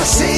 Alison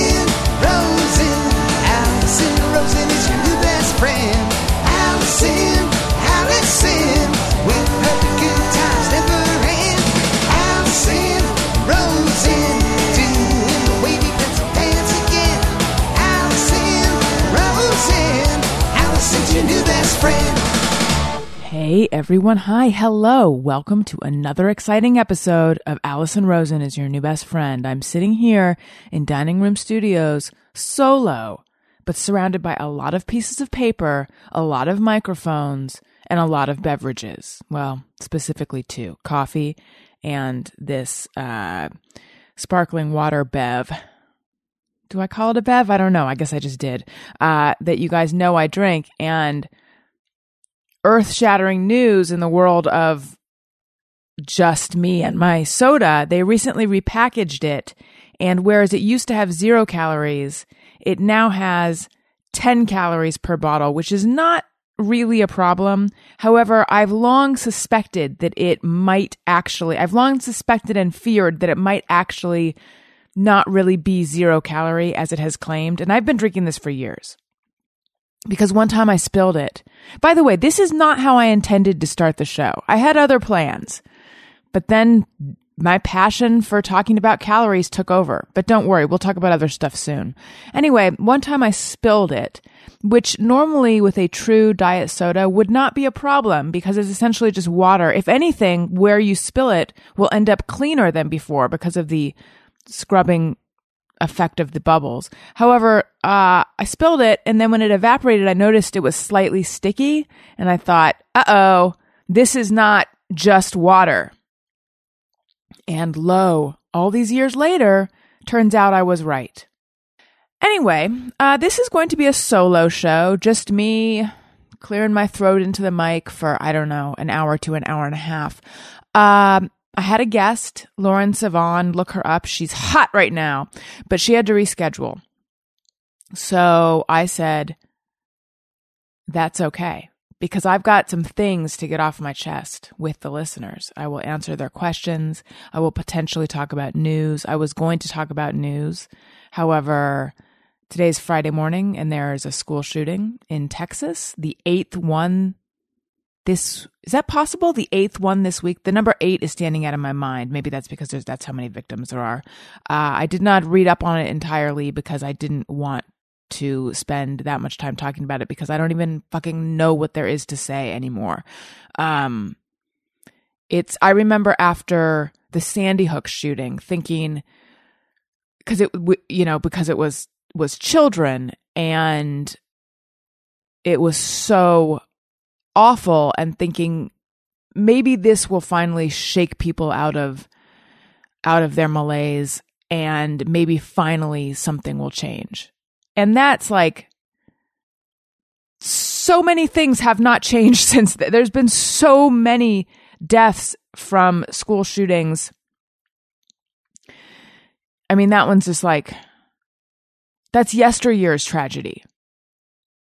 Hey everyone, hi, hello. Welcome to another exciting episode of Alison Rosen is your new best friend. I'm sitting here in Dining Room Studios solo, but surrounded by a lot of pieces of paper, a lot of microphones, and a lot of beverages. Well, specifically two coffee and this uh, sparkling water bev. Do I call it a bev? I don't know. I guess I just did. Uh, that you guys know I drink. And earth shattering news in the world of just me and my soda, they recently repackaged it. And whereas it used to have zero calories, it now has 10 calories per bottle, which is not really a problem. However, I've long suspected that it might actually, I've long suspected and feared that it might actually not really be zero calorie as it has claimed. And I've been drinking this for years because one time I spilled it. By the way, this is not how I intended to start the show. I had other plans, but then my passion for talking about calories took over. But don't worry, we'll talk about other stuff soon. Anyway, one time I spilled it, which normally with a true diet soda would not be a problem because it's essentially just water. If anything, where you spill it will end up cleaner than before because of the scrubbing effect of the bubbles. However, uh, I spilled it, and then when it evaporated, I noticed it was slightly sticky, and I thought, uh oh, this is not just water. And lo, all these years later, turns out I was right. Anyway, uh, this is going to be a solo show, just me clearing my throat into the mic for, I don't know, an hour to an hour and a half. Um, I had a guest, Lauren Sivan. Look her up. She's hot right now, but she had to reschedule. So I said, that's okay because I've got some things to get off my chest with the listeners. I will answer their questions. I will potentially talk about news. I was going to talk about news. However, today's Friday morning and there is a school shooting in Texas, the eighth one this is that possible? The eighth one this week? The number eight is standing out in my mind. Maybe that's because there's that's how many victims there are. Uh, i did not read up on it entirely because i didn't want to spend that much time talking about it because i don't even fucking know what there is to say anymore. Um it's i remember after the sandy hook shooting thinking because it you know because it was was children and it was so awful and thinking maybe this will finally shake people out of out of their malaise and maybe finally something will change. And that's like so many things have not changed since th- there's been so many deaths from school shootings. I mean that one's just like that's yesteryear's tragedy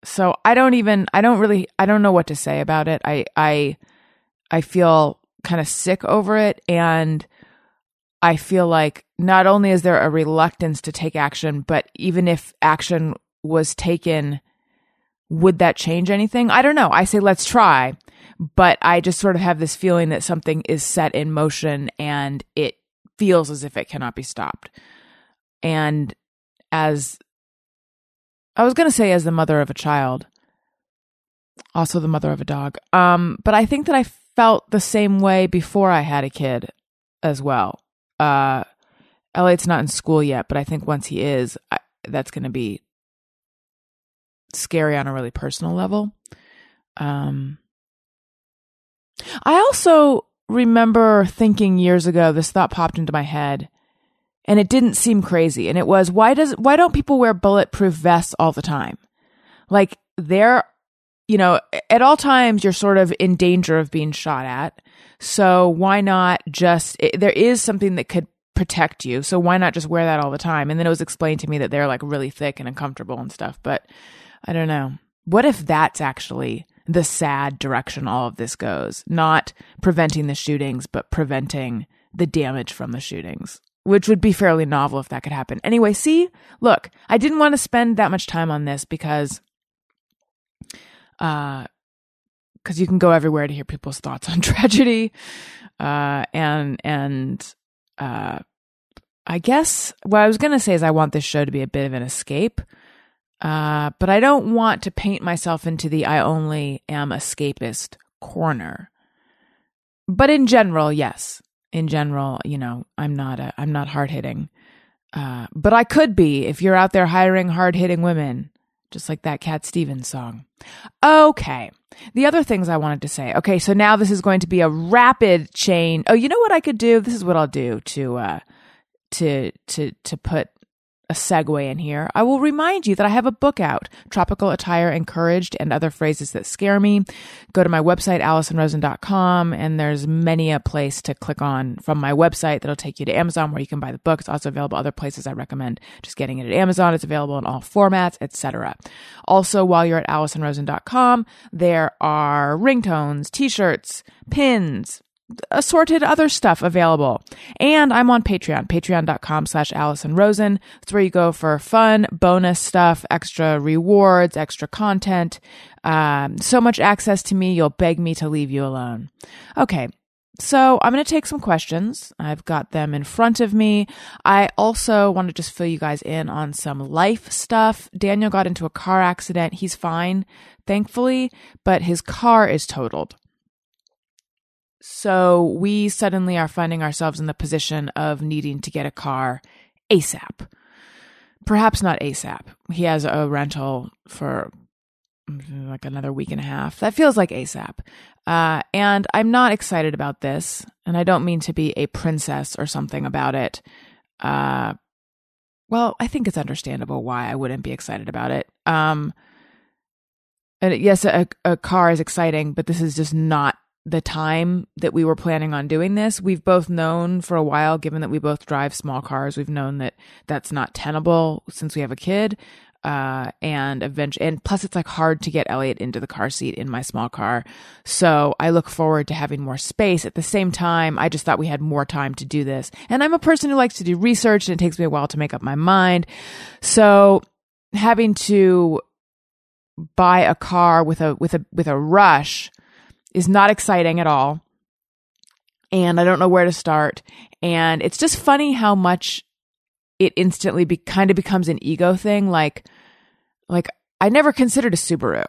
so I don't even I don't really I don't know what to say about it. I I I feel kind of sick over it and I feel like not only is there a reluctance to take action, but even if action was taken, would that change anything? I don't know. I say let's try, but I just sort of have this feeling that something is set in motion and it feels as if it cannot be stopped. And as I was going to say as the mother of a child, also the mother of a dog. Um, but I think that I felt the same way before I had a kid as well. Uh, Elliot's not in school yet, but I think once he is, I, that's going to be scary on a really personal level. Um, I also remember thinking years ago, this thought popped into my head and it didn't seem crazy. And it was, why does, why don't people wear bulletproof vests all the time? Like they're, you know, at all times you're sort of in danger of being shot at. So why not just, it, there is something that could protect you. So why not just wear that all the time? And then it was explained to me that they're like really thick and uncomfortable and stuff. But I don't know. What if that's actually the sad direction all of this goes? Not preventing the shootings, but preventing the damage from the shootings. Which would be fairly novel if that could happen. Anyway, see, look, I didn't want to spend that much time on this because, uh, because you can go everywhere to hear people's thoughts on tragedy, uh, and and uh, I guess what I was gonna say is I want this show to be a bit of an escape, uh, but I don't want to paint myself into the I only am escapist corner. But in general, yes, in general, you know, I'm not a, I'm not hard hitting. Uh, but I could be if you're out there hiring hard hitting women, just like that Cat Stevens song. Okay. The other things I wanted to say. Okay, so now this is going to be a rapid chain. Oh, you know what I could do? This is what I'll do to uh to to to put a segue in here, I will remind you that I have a book out, Tropical Attire Encouraged and Other Phrases That Scare Me. Go to my website, AlisonRosen.com, and there's many a place to click on from my website that'll take you to Amazon where you can buy the book. It's also available other places. I recommend just getting it at Amazon. It's available in all formats, etc. Also, while you're at AlisonRosen.com, there are ringtones, t-shirts, pins, assorted other stuff available. And I'm on Patreon, patreon.com slash Alison Rosen. That's where you go for fun, bonus stuff, extra rewards, extra content. Um, so much access to me, you'll beg me to leave you alone. Okay. So I'm going to take some questions. I've got them in front of me. I also want to just fill you guys in on some life stuff. Daniel got into a car accident. He's fine, thankfully, but his car is totaled. So we suddenly are finding ourselves in the position of needing to get a car ASAP. Perhaps not ASAP. He has a rental for mm, like another week and a half. That feels like ASAP. Uh, and I'm not excited about this. And I don't mean to be a princess or something about it. Uh, well, I think it's understandable why I wouldn't be excited about it. Um, and yes, a, a car is exciting, but this is just not the time that we were planning on doing this. We've both known for a while, given that we both drive small cars, we've known that that's not tenable since we have a kid. Uh, and eventually, and plus it's like hard to get Elliot into the car seat in my small car. So I look forward to having more space. At the same time, I just thought we had more time to do this. And I'm a person who likes to do research and it takes me a while to make up my mind. So having to buy a car with a, with a, with a rush, is not exciting at all. And I don't know where to start. And it's just funny how much it instantly be, kind of becomes an ego thing. Like, like I never considered a Subaru,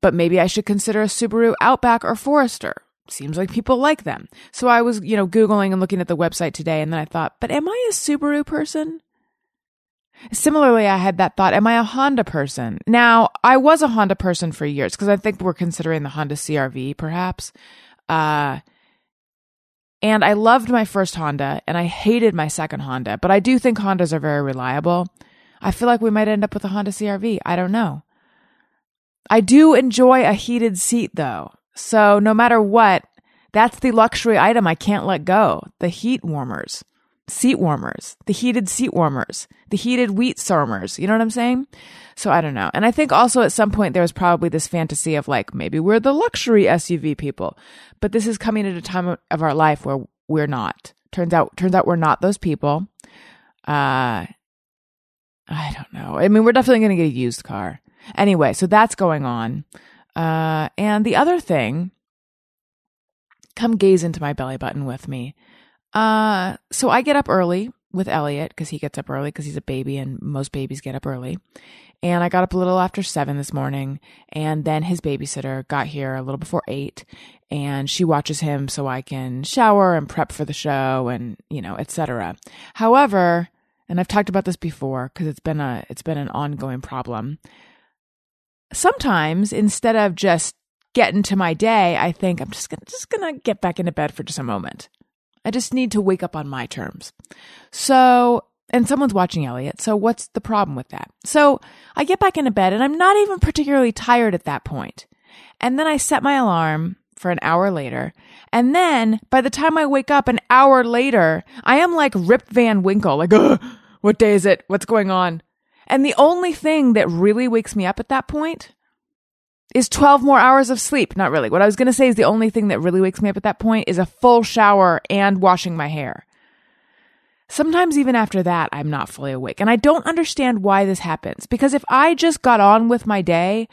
but maybe I should consider a Subaru Outback or Forester. Seems like people like them. So I was, you know, Googling and looking at the website today, and then I thought, but am I a Subaru person? Similarly, I had that thought, am I a Honda person? Now, I was a Honda person for years because I think we're considering the Honda CRV perhaps. Uh, and I loved my first Honda and I hated my second Honda, but I do think Hondas are very reliable. I feel like we might end up with a Honda CRV. I don't know. I do enjoy a heated seat though. So no matter what, that's the luxury item I can't let go the heat warmers seat warmers, the heated seat warmers, the heated wheat warmers. You know what I'm saying? So I don't know. And I think also at some point there was probably this fantasy of like, maybe we're the luxury SUV people, but this is coming at a time of our life where we're not. Turns out, turns out we're not those people. Uh, I don't know. I mean, we're definitely going to get a used car. Anyway, so that's going on. Uh, and the other thing, come gaze into my belly button with me. Uh, so I get up early with Elliot because he gets up early because he's a baby and most babies get up early. And I got up a little after seven this morning. And then his babysitter got here a little before eight and she watches him so I can shower and prep for the show and, you know, etc. However, and I've talked about this before because it's been a, it's been an ongoing problem. Sometimes instead of just getting to my day, I think I'm just gonna, just gonna get back into bed for just a moment. I just need to wake up on my terms. So, and someone's watching Elliot. So what's the problem with that? So I get back into bed and I'm not even particularly tired at that point. And then I set my alarm for an hour later. And then by the time I wake up an hour later, I am like Rip Van Winkle, like, what day is it? What's going on? And the only thing that really wakes me up at that point is 12 more hours of sleep. Not really. What I was going to say is the only thing that really wakes me up at that point is a full shower and washing my hair. Sometimes even after that, I'm not fully awake. And I don't understand why this happens. Because if I just got on with my day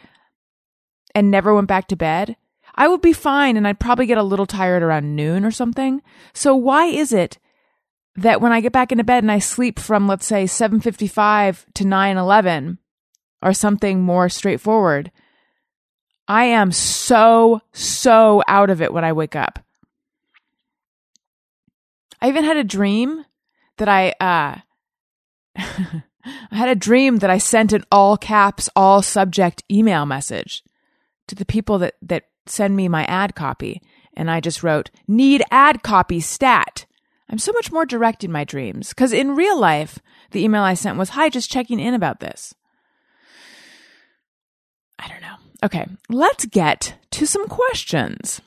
and never went back to bed, I would be fine and I'd probably get a little tired around noon or something. So why is it that when I get back into bed and I sleep from let's say 7:55 to 9:11 or something more straightforward, I am so so out of it when I wake up. I even had a dream that I uh I had a dream that I sent an all caps all subject email message to the people that that send me my ad copy and I just wrote need ad copy stat. I'm so much more direct in my dreams cuz in real life the email I sent was hi just checking in about this. I don't know. Okay, let's get to some questions.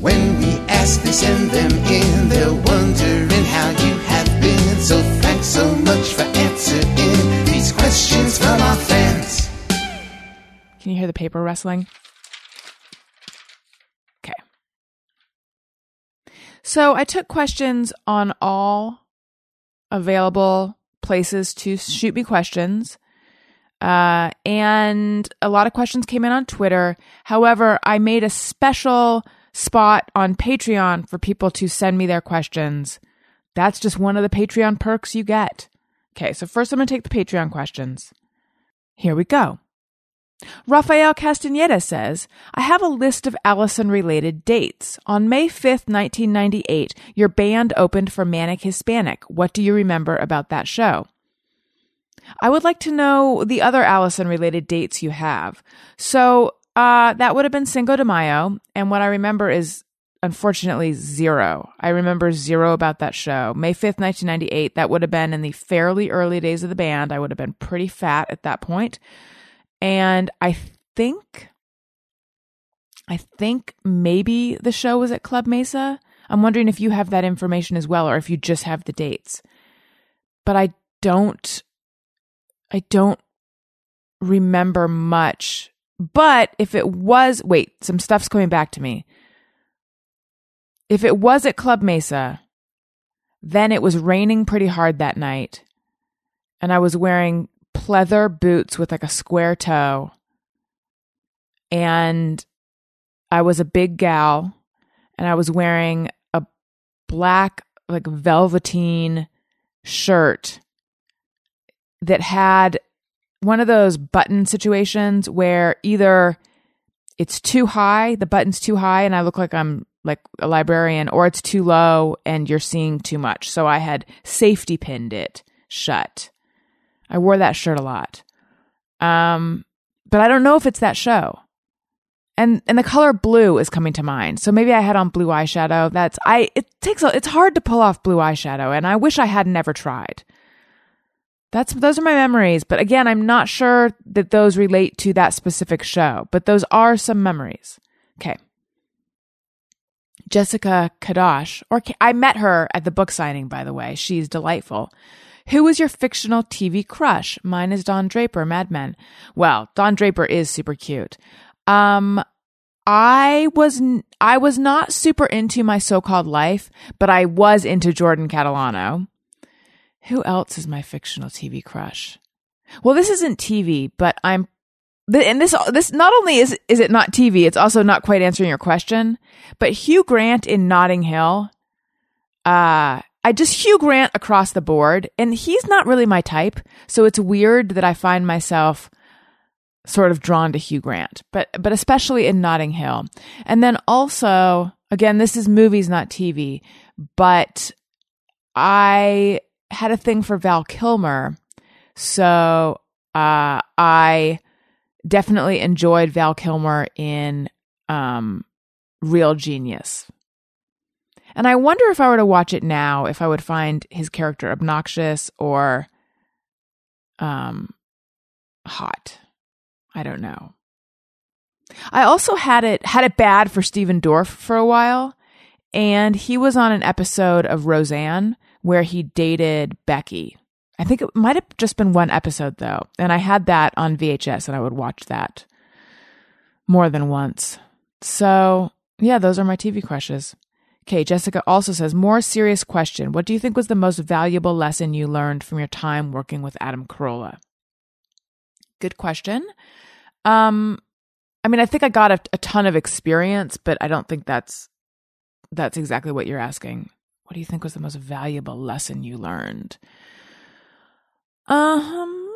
When we ask, they send them in. They're wondering how you have been. So thanks so much for answering these questions from our fans. Can you hear the paper rustling? Okay. So I took questions on all available places to shoot me questions. Uh, and a lot of questions came in on Twitter. However, I made a special spot on Patreon for people to send me their questions. That's just one of the Patreon perks you get. Okay, so first I'm going to take the Patreon questions. Here we go. Rafael Castaneda says, I have a list of Alison related dates. On May 5th, 1998, your band opened for Manic Hispanic. What do you remember about that show? I would like to know the other Alison related dates you have. So, uh, that would have been Cinco de Mayo. And what I remember is unfortunately zero. I remember zero about that show. May 5th, 1998. That would have been in the fairly early days of the band. I would have been pretty fat at that point. And I think, I think maybe the show was at Club Mesa. I'm wondering if you have that information as well or if you just have the dates. But I don't, I don't remember much but if it was, wait, some stuff's coming back to me. If it was at Club Mesa, then it was raining pretty hard that night. And I was wearing pleather boots with like a square toe. And I was a big gal. And I was wearing a black, like velveteen shirt that had one of those button situations where either it's too high, the button's too high, and I look like I'm like a librarian, or it's too low and you're seeing too much. So I had safety pinned it shut. I wore that shirt a lot. Um, but I don't know if it's that show. And and the color blue is coming to mind. So maybe I had on blue eyeshadow. That's I it takes a, it's hard to pull off blue eyeshadow and I wish I had never tried. That's those are my memories, but again, I'm not sure that those relate to that specific show, but those are some memories. Okay. Jessica Kadosh, or I met her at the book signing, by the way. She's delightful. Who was your fictional TV crush? Mine is Don Draper, Mad Men. Well, Don Draper is super cute. Um, I was I was not super into my so-called life, but I was into Jordan Catalano. Who else is my fictional TV crush? Well, this isn't TV, but I'm and this this not only is is it not TV, it's also not quite answering your question. But Hugh Grant in Notting Hill, uh, I just Hugh Grant across the board, and he's not really my type, so it's weird that I find myself sort of drawn to Hugh Grant, but but especially in Notting Hill, and then also again, this is movies, not TV, but I had a thing for Val Kilmer. So uh, I definitely enjoyed Val Kilmer in um, Real Genius. And I wonder if I were to watch it now, if I would find his character obnoxious or um, hot. I don't know. I also had it had it bad for Stephen Dorff for a while, and he was on an episode of Roseanne where he dated Becky. I think it might have just been one episode though. And I had that on VHS and I would watch that more than once. So Yeah, those are my TV crushes. Okay, Jessica also says, more serious question. What do you think was the most valuable lesson you learned from your time working with Adam Carolla? Good question. Um, I mean, I think I got a, a ton of experience, but I don't think that's that's exactly what you're asking. What do you think was the most valuable lesson you learned? Um,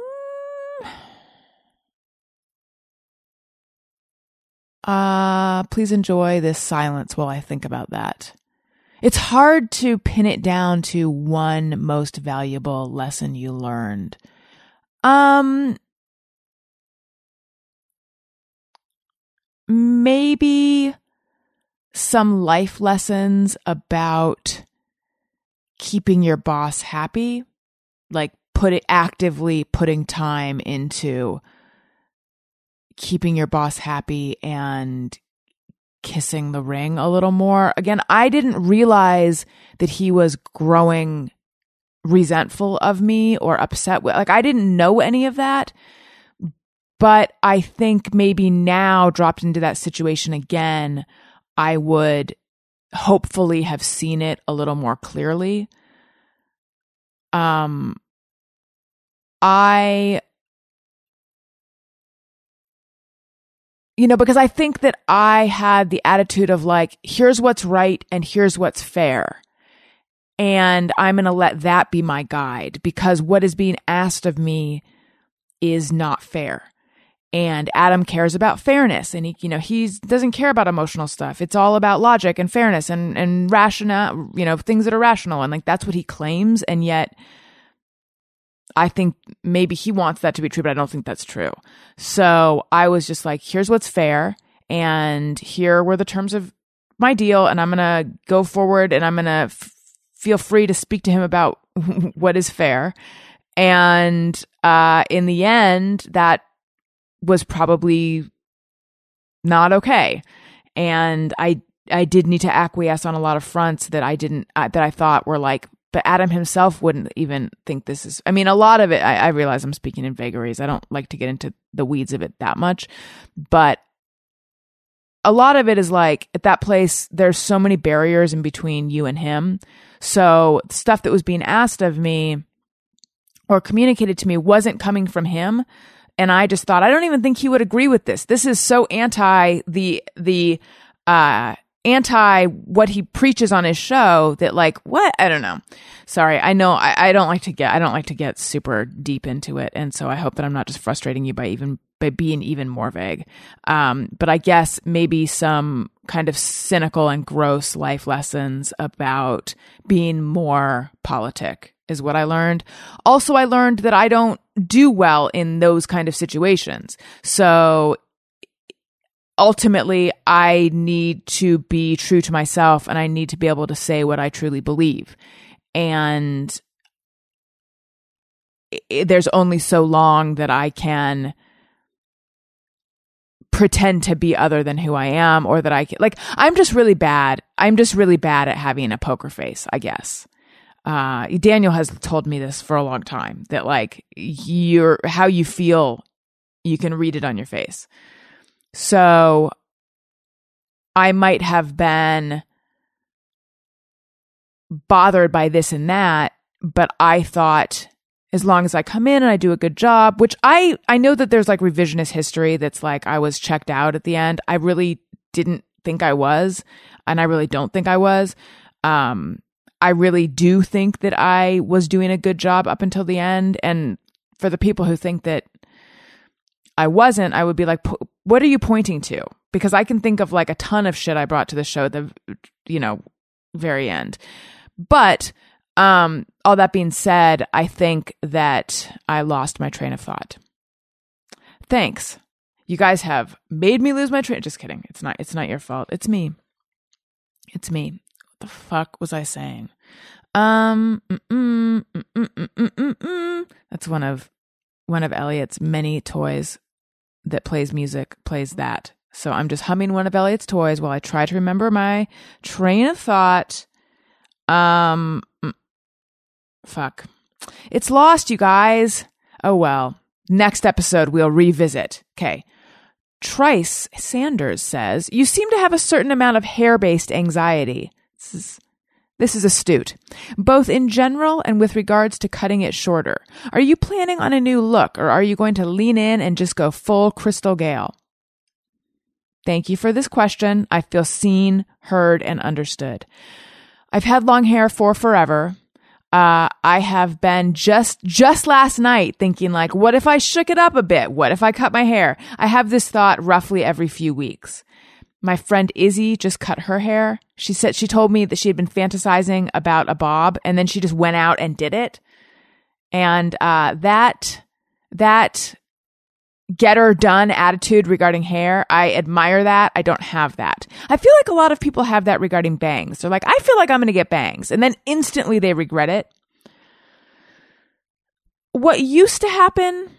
uh, please enjoy this silence while I think about that. It's hard to pin it down to one most valuable lesson you learned. Um, maybe some life lessons about keeping your boss happy, like put it actively putting time into keeping your boss happy and kissing the ring a little more. Again, I didn't realize that he was growing resentful of me or upset with like I didn't know any of that. But I think maybe now dropped into that situation again, I would hopefully have seen it a little more clearly. Um I you know, because I think that I had the attitude of like, here's what's right and here's what's fair. And I'm going to let that be my guide because what is being asked of me is not fair. And Adam cares about fairness and he, you know, he doesn't care about emotional stuff. It's all about logic and fairness and, and rational, you know, things that are rational. And like, that's what he claims. And yet, I think maybe he wants that to be true, but I don't think that's true. So I was just like, here's what's fair. And here were the terms of my deal. And I'm to go forward and I'm to f- feel free to speak to him about what is fair. And uh, in the end, that was probably not okay. And I I did need to acquiesce on a lot of fronts that I didn't uh, that I thought were like but Adam himself wouldn't even think this is. I mean, a lot of it, I, I, realize I'm speaking in vagaries. I don't like to get into the weeds of it that much, but a lot of it is like at that place, there's so many barriers in between you and him. So stuff that was being asked of me or communicated to me wasn't coming from him. And I just thought, I don't even think he would agree with this. This is so anti the, the, uh, anti what he preaches on his show that like what? I don't know. Sorry. I know I, I, don't like to get i don't like to get super deep into it. And so i hope that i'm not just frustrating you by even by being even more vague. Um, but i guess maybe some kind of cynical and gross life lessons about being more politic is what i learned. Also i learned that i don't do well in those kind of situations. So ultimately I need to be true to myself and I need to be able to say what I truly believe. And it, there's only so long that I can pretend to be other than who I am or that I can, like I'm just really bad. I'm just really bad at having a poker face, I guess. Uh, Daniel has told me this for a long time that like you're how you feel you can read it on your face. So I might have been bothered by this and that, but I thought as long as I come in and I do a good job, which I I know that there's like revisionist history that's like I was checked out at the end. I really didn't think I was, and I really don't think I was. Um I really do think that I was doing a good job up until the end and for the people who think that I wasn't, I would be like, what are you pointing to? Because I can think of like a ton of shit I brought to the show at the, you know, very end. But um, all that being said, I think that I lost my train of thought. Thanks. You guys have made me lose my train. Just kidding. It's not. It's not your fault. It's me. It's me. What the fuck was I saying? Um. Mm, mm, mm, That's one of one of Elliot's many toys that plays music plays that. So I'm just humming one of Elliot's toys while I try to remember my train of thought. Um, mm, fuck. It's lost, you guys. Oh well. Next episode, we'll revisit. Okay. Trice Sanders says, You seem to have a certain amount of hair based anxiety. This is, this is astute, both in general and with regards to cutting it shorter. Are you planning on a new look or are you going to lean in and just go full Crystal Gayle? Thank you for this question. I feel seen, heard, and understood. I've had long hair for forever. Uh, I have been just, just last night thinking like, what if I shook it up a bit? What if I cut my hair? I have this thought roughly every few weeks. My friend Izzy just cut her hair. She said, she told me that she had been fantasizing about a bob and then she just went out and did it. And, uh, that, that get her done attitude regarding hair. I admire that. I don't have that. I feel like a lot of people have that regarding bangs. They're like, I feel like I'm going to get bangs. And then instantly they regret it. What used to happen,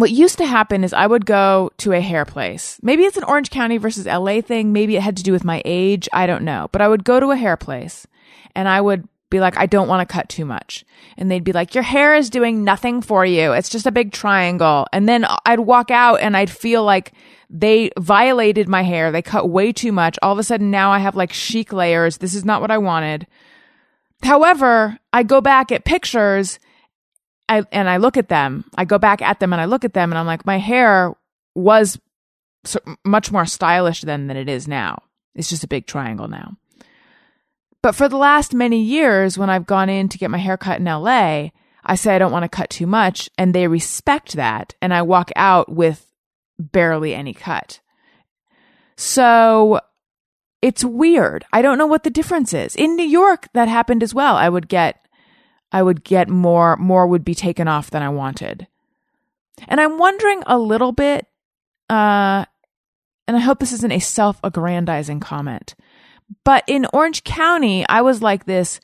what used to happen is I would go to a hair place. Maybe it's an Orange County versus LA thing. Maybe it had to do with my age. I don't know. But I would go to a hair place and I would be like, I don't want to cut too much. And they'd be like, your hair is doing nothing for you. It's just a big triangle. And then I'd walk out and I'd feel like they violated my hair. They cut way too much. All of a sudden now I have like chic layers. This is not what I wanted. However, I go back at pictures I, and I look at them. I go back at them and I look at them and I'm like, my hair was so much more stylish then than it is now. It's just a big triangle now. But for the last many years, when I've gone in to get my hair cut in LA, I say I don't want to cut too much, and they respect that. And I walk out with barely any cut. So it's weird. I don't know what the difference is. In New York, that happened as well. I would get, I would get more, more would be taken off than I wanted. And I'm wondering a little bit, uh, and I hope this isn't a self aggrandizing comment. But in Orange County, I was like this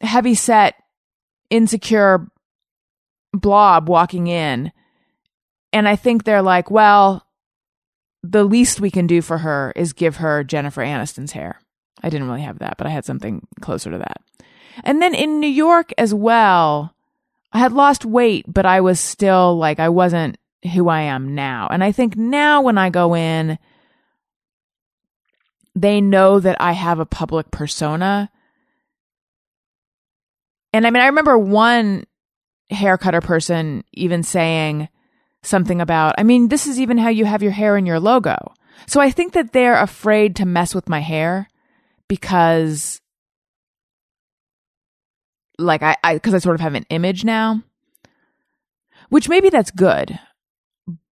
heavy set, insecure blob walking in. And I think they're like, well, the least we can do for her is give her Jennifer Aniston's hair. I didn't really have that, but I had something closer to that. And then in New York as well, I had lost weight, but I was still like, I wasn't who I am now. And I think now when I go in, they know that I have a public persona. And I mean, I remember one haircutter person even saying something about, I mean, this is even how you have your hair in your logo. So I think that they're afraid to mess with my hair because like I, I cause I sort of have an image now, which maybe that's good,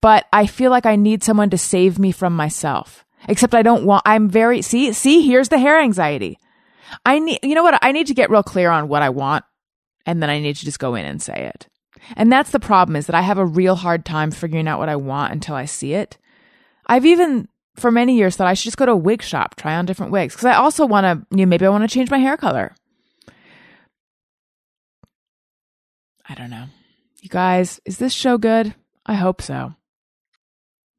but I feel like I need someone to save me from myself. Except I don't want, I'm very, see, see, here's the hair anxiety. I need, you know what? I need to get real clear on what I want. And then I need to just go in and say it. And that's the problem is that I have a real hard time figuring out what I want until I see it. I've even for many years thought I should just go to a wig shop, try on different wigs. Cause I also want to, you know, maybe I want to change my hair color. I don't know. You guys, is this show good? I hope so.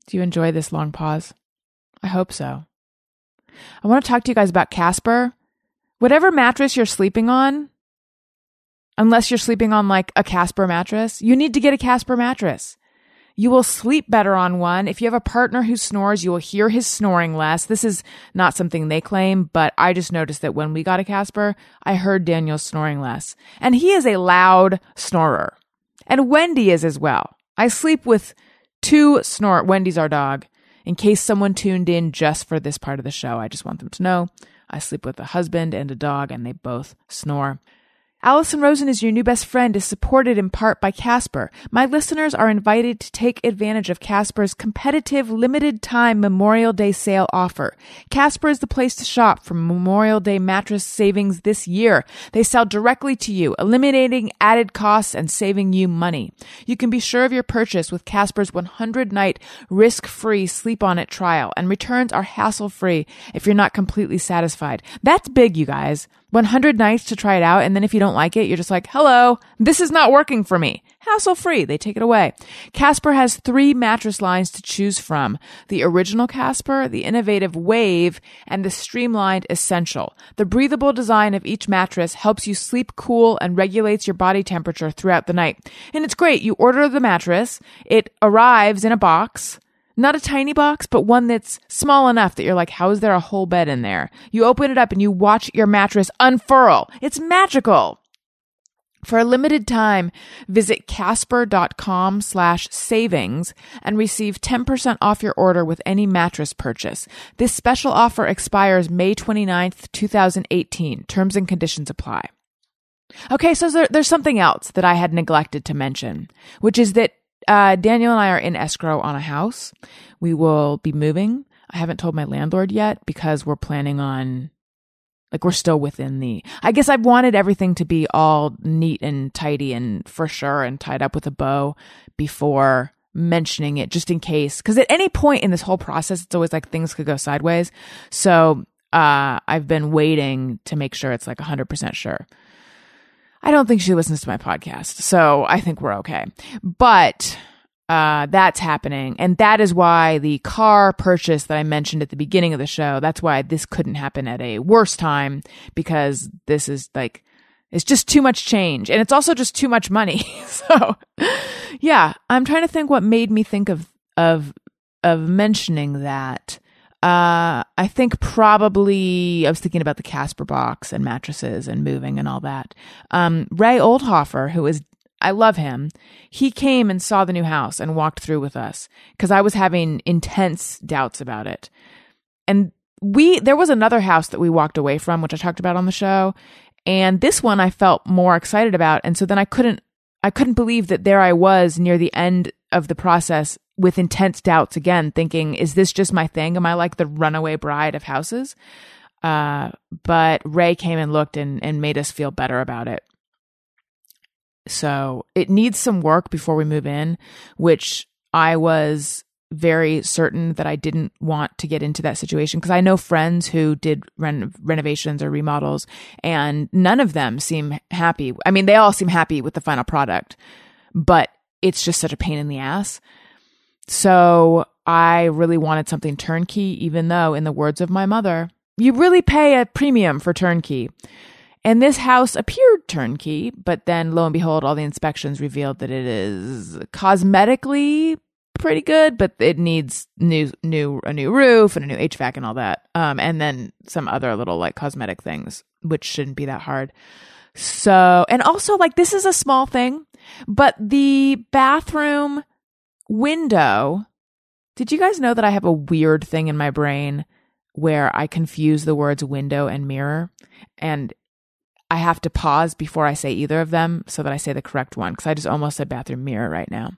Do you enjoy this long pause? I hope so. I want to talk to you guys about Casper. Whatever mattress you're sleeping on, unless you're sleeping on like a Casper mattress, you need to get a Casper mattress. You will sleep better on one. If you have a partner who snores, you will hear his snoring less. This is not something they claim, but I just noticed that when we got a Casper, I heard Daniel snoring less. And he is a loud snorer. And Wendy is as well. I sleep with two snore. Wendy's our dog. In case someone tuned in just for this part of the show, I just want them to know I sleep with a husband and a dog, and they both snore. Alison Rosen is your new best friend is supported in part by Casper. My listeners are invited to take advantage of Casper's competitive limited time Memorial Day sale offer. Casper is the place to shop for Memorial Day mattress savings this year. They sell directly to you, eliminating added costs and saving you money. You can be sure of your purchase with Casper's 100 night risk free sleep on it trial and returns are hassle free if you're not completely satisfied. That's big, you guys. 100 nights to try it out. And then if you don't like it, you're just like, hello, this is not working for me. hassle free. They take it away. Casper has three mattress lines to choose from. The original Casper, the innovative Wave, and the streamlined Essential. The breathable design of each mattress helps you sleep cool and regulates your body temperature throughout the night. And it's great. You order the mattress. It arrives in a box. Not a tiny box, but one that's small enough that you're like, how is there a whole bed in there? You open it up and you watch your mattress unfurl. It's magical. For a limited time, visit casper.com slash savings and receive 10% off your order with any mattress purchase. This special offer expires May 29th, 2018. Terms and conditions apply. Okay, so there, there's something else that I had neglected to mention, which is that uh, Daniel and I are in escrow on a house. We will be moving. I haven't told my landlord yet because we're planning on, like, we're still within the. I guess I've wanted everything to be all neat and tidy and for sure and tied up with a bow before mentioning it, just in case. Because at any point in this whole process, it's always like things could go sideways. So uh, I've been waiting to make sure it's like 100% sure. I don't think she listens to my podcast, so I think we're okay. But uh, that's happening, and that is why the car purchase that I mentioned at the beginning of the show. That's why this couldn't happen at a worse time because this is like it's just too much change, and it's also just too much money. so, yeah, I'm trying to think what made me think of of of mentioning that. Uh, I think probably I was thinking about the Casper box and mattresses and moving and all that. Um, Ray Oldhofer, who is I love him. He came and saw the new house and walked through with us because I was having intense doubts about it. And we there was another house that we walked away from, which I talked about on the show, and this one I felt more excited about. And so then I couldn't I couldn't believe that there I was near the end of the process with intense doubts again, thinking, is this just my thing? Am I like the runaway bride of houses? Uh, but Ray came and looked and, and made us feel better about it. So it needs some work before we move in, which I was very certain that I didn't want to get into that situation because I know friends who did ren- renovations or remodels and none of them seem happy. I mean, they all seem happy with the final product, but it's just such a pain in the ass. So I really wanted something turnkey, even though, in the words of my mother, you really pay a premium for turnkey. And this house appeared turnkey, but then lo and behold, all the inspections revealed that it is cosmetically pretty good, but it needs new, new, a new roof and a new HVAC and all that. Um, and then some other little like cosmetic things, which shouldn't be that hard. So, and also like this is a small thing, but the bathroom window. Did you guys know that I have a weird thing in my brain where I confuse the words window and mirror? And I have to pause before I say either of them so that I say the correct one because I just almost said bathroom mirror right now.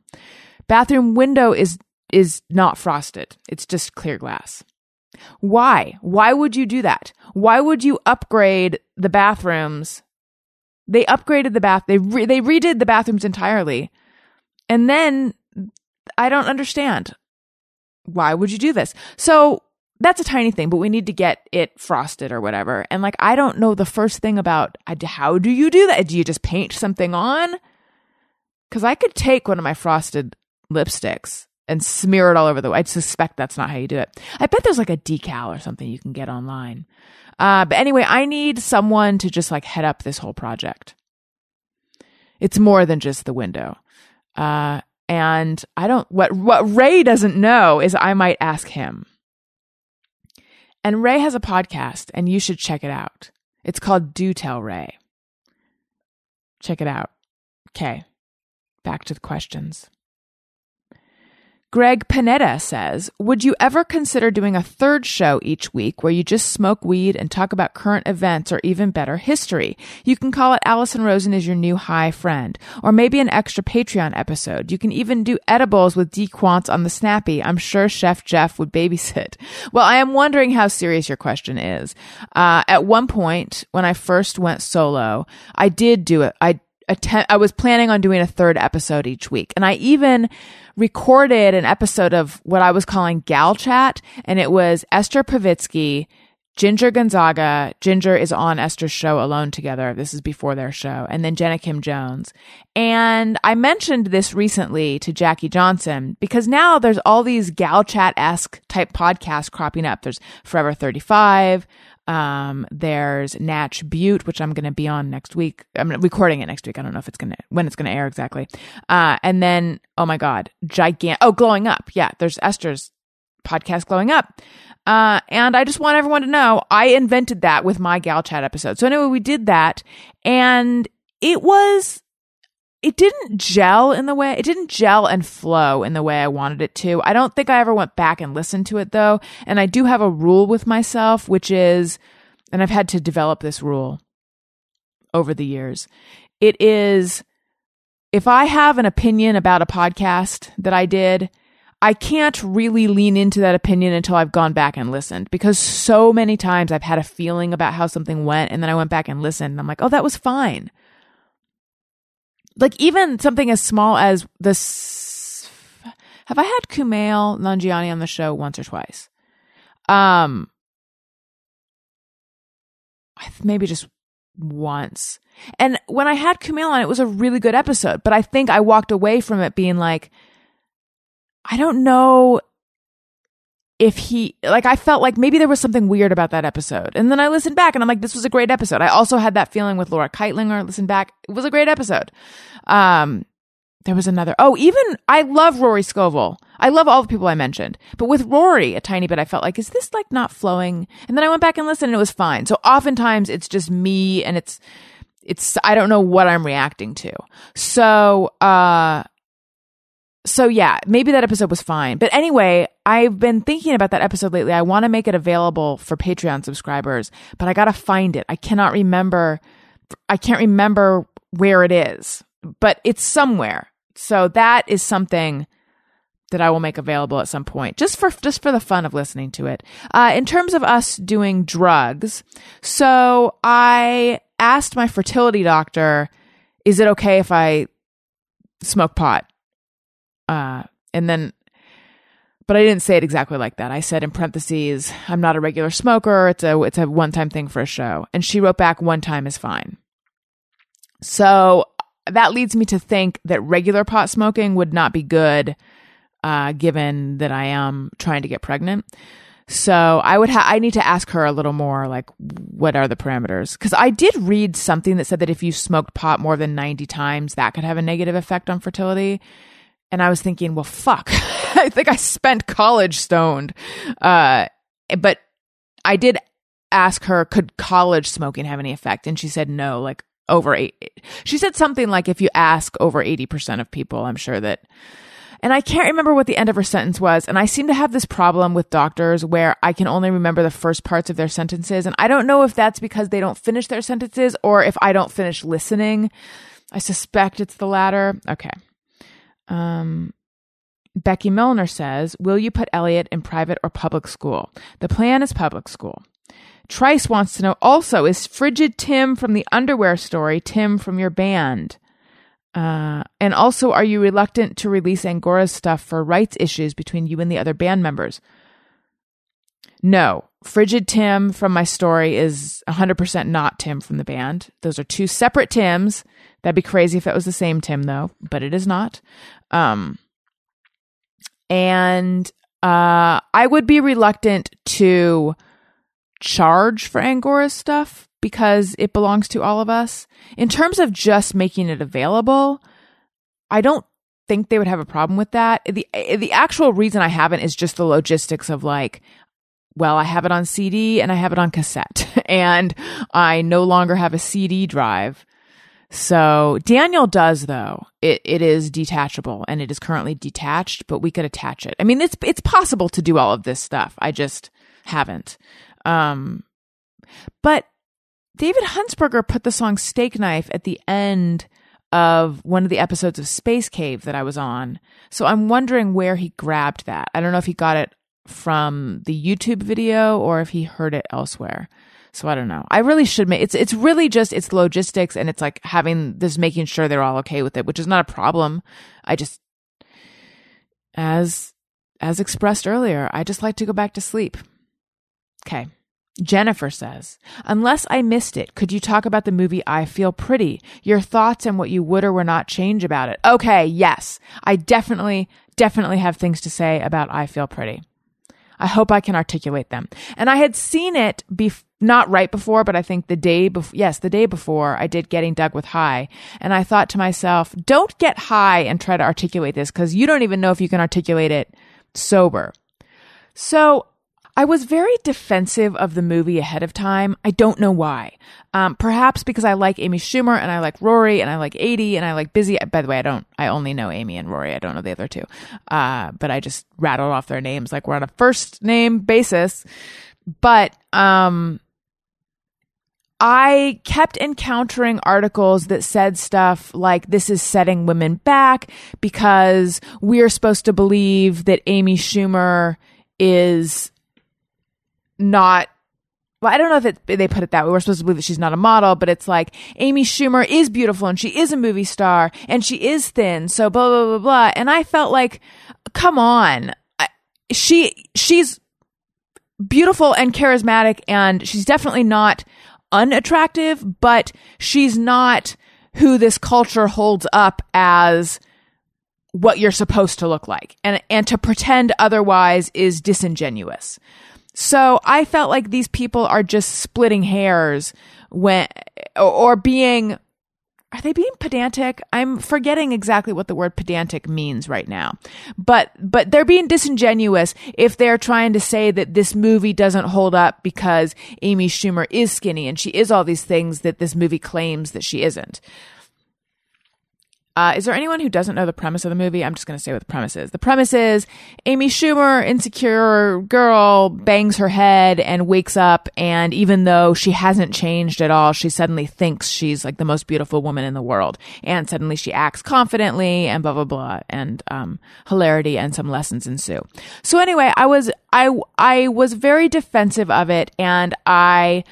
Bathroom window is is not frosted. It's just clear glass. Why? Why would you do that? Why would you upgrade the bathrooms? They upgraded the bath. They re- they redid the bathrooms entirely. And then I don't understand. Why would you do this? So that's a tiny thing, but we need to get it frosted or whatever. And like, I don't know the first thing about how do you do that? Do you just paint something on? Because I could take one of my frosted lipsticks and smear it all over the. I suspect that's not how you do it. I bet there's like a decal or something you can get online. Uh, but anyway, I need someone to just like head up this whole project. It's more than just the window. Uh, and I don't what what Ray doesn't know is I might ask him. And Ray has a podcast and you should check it out. It's called Do Tell Ray. Check it out. Okay. Back to the questions. Greg Panetta says, Would you ever consider doing a third show each week where you just smoke weed and talk about current events or even better, history? You can call it Alison Rosen is your new high friend, or maybe an extra Patreon episode. You can even do edibles with dequants on the Snappy. I'm sure Chef Jeff would babysit. Well, I am wondering how serious your question is. Uh, at one point, when I first went solo, I did do it. I attempt, I was planning on doing a third episode each week. And I even recorded an episode of what I was calling Gal Chat. And it was Esther Povitsky, Ginger Gonzaga, Ginger is on Esther's show Alone Together. This is before their show. And then Jenna Kim Jones. And I mentioned this recently to Jackie Johnson because now there's all these gal chat esque type podcasts cropping up. There's Forever 35. Um, there's Natch Beaut, which I'm going to be on next week. I'm recording it next week. I don't know if it's going to, when it's going to air exactly. Uh, and then, oh my God, gigant, oh, Glowing Up. Yeah, there's Esther's podcast Glowing Up. Uh, and I just want everyone to know I invented that with my gal chat episode. So anyway, we did that and it was, it didn't gel in the way, it didn't gel and flow in the way I wanted it to. I don't think I ever went back and listened to it though. And I do have a rule with myself, which is, and I've had to develop this rule over the years. It is, if I have an opinion about a podcast that I did, I can't really lean into that opinion until I've gone back and listened because so many times I've had a feeling about how something went and then I went back and listened and I'm like, oh, that was fine. Like even something as small as this. Have I had Kumail Nanjiani on the show once or twice? Um, maybe just once. And when I had Kumail on, it was a really good episode, but I think I walked away from it being like, I don't know if he like I felt like maybe there was something weird about that episode. And then I listened back and I'm like, this was a great episode. I also had that feeling with Laura Kightlinger. Listen back. It was a great episode. Um there was another oh, even I love Rory Scovel. I love all the people I mentioned. But with Rory a tiny bit, I felt like, is this like not flowing? And then I went back and listened and it was fine. So oftentimes it's just me and it's it's I don't know what I'm reacting to. So uh so yeah, maybe that episode was fine. But anyway, I've been thinking about that episode lately. I want to make it available for Patreon subscribers, but I got to find it. I cannot remember I can't remember where it is, but it's somewhere. So that is something that I will make available at some point, just for just for the fun of listening to it. Uh, in terms of us doing drugs, so I asked my fertility doctor, "Is it okay if I smoke pot?" Uh, and then, but I didn't say it exactly like that. I said in parentheses, I'm not a regular smoker. It's a, it's a one time thing for a show. And she wrote back, one time is fine. So that leads me to think that regular pot smoking would not be good, uh, given that I am trying to get pregnant. So I would ha- I need to ask her a little more like what are the parameters? Cuz I did read something that said that if you smoked pot more than 90 times that could have a negative effect on fertility. And I was thinking, well, fuck. I think I spent college stoned. Uh, but I did ask her, could college smoking have any effect? And she said no, like over eight. She said something like, if you ask over 80% of people, I'm sure that. And I can't remember what the end of her sentence was. And I seem to have this problem with doctors where I can only remember the first parts of their sentences. And I don't know if that's because they don't finish their sentences or if I don't finish listening. I suspect it's the latter. Okay. Um, Becky Milner says, Will you put Elliot in private or public school? The plan is public school. Trice wants to know also, is Frigid Tim from the underwear story Tim from your band? Uh, and also, are you reluctant to release Angora's stuff for rights issues between you and the other band members? No, Frigid Tim from my story is 100% not Tim from the band. Those are two separate Tims. That'd be crazy if it was the same Tim, though, but it is not. Um, and uh, I would be reluctant to charge for Angora's stuff because it belongs to all of us. In terms of just making it available, I don't think they would have a problem with that. The the actual reason I haven't is just the logistics of like well, I have it on CD and I have it on cassette and I no longer have a CD drive. So Daniel does though. It it is detachable and it is currently detached, but we could attach it. I mean, it's it's possible to do all of this stuff. I just haven't. Um but David Huntsberger put the song Steak Knife at the end of one of the episodes of Space Cave that I was on. So I'm wondering where he grabbed that. I don't know if he got it from the YouTube video or if he heard it elsewhere. So I don't know. I really should make it's it's really just it's logistics and it's like having this making sure they're all okay with it, which is not a problem. I just as as expressed earlier, I just like to go back to sleep. Okay. Jennifer says, Unless I missed it, could you talk about the movie I Feel Pretty? Your thoughts and what you would or would not change about it. Okay, yes. I definitely, definitely have things to say about I Feel Pretty. I hope I can articulate them. And I had seen it bef- not right before, but I think the day before, yes, the day before I did Getting Doug with High. And I thought to myself, don't get high and try to articulate this because you don't even know if you can articulate it sober. So I was very defensive of the movie ahead of time. I don't know why. Um, perhaps because I like Amy Schumer and I like Rory and I like Aidy and I like Busy. By the way, I don't. I only know Amy and Rory. I don't know the other two. Uh, but I just rattled off their names like we're on a first name basis. But um, I kept encountering articles that said stuff like this is setting women back because we're supposed to believe that Amy Schumer is not well, I don't know if it, they put it that way. We're supposed to believe that she's not a model, but it's like Amy Schumer is beautiful and she is a movie star and she is thin. So blah, blah, blah, blah. And I felt like, come on. She, she's beautiful and charismatic and she's definitely not unattractive, but she's not who this culture holds up as what you're supposed to look like. And, and to pretend otherwise is disingenuous. So I felt like these people are just splitting hairs when, or being, are they being pedantic? I'm forgetting exactly what the word pedantic means right now. But, but they're being disingenuous if they're trying to say that this movie doesn't hold up because Amy Schumer is skinny and she is all these things that this movie claims that she isn't. Uh, is there anyone who doesn't know the premise of the movie? I'm just going to say what the premise is. The premise is Amy Schumer, insecure girl, bangs her head and wakes up. And even though she hasn't changed at all, she suddenly thinks she's like the most beautiful woman in the world. And suddenly she acts confidently and blah, blah, blah. And, um, hilarity and some lessons ensue. So anyway, I was, I, I was very defensive of it and I,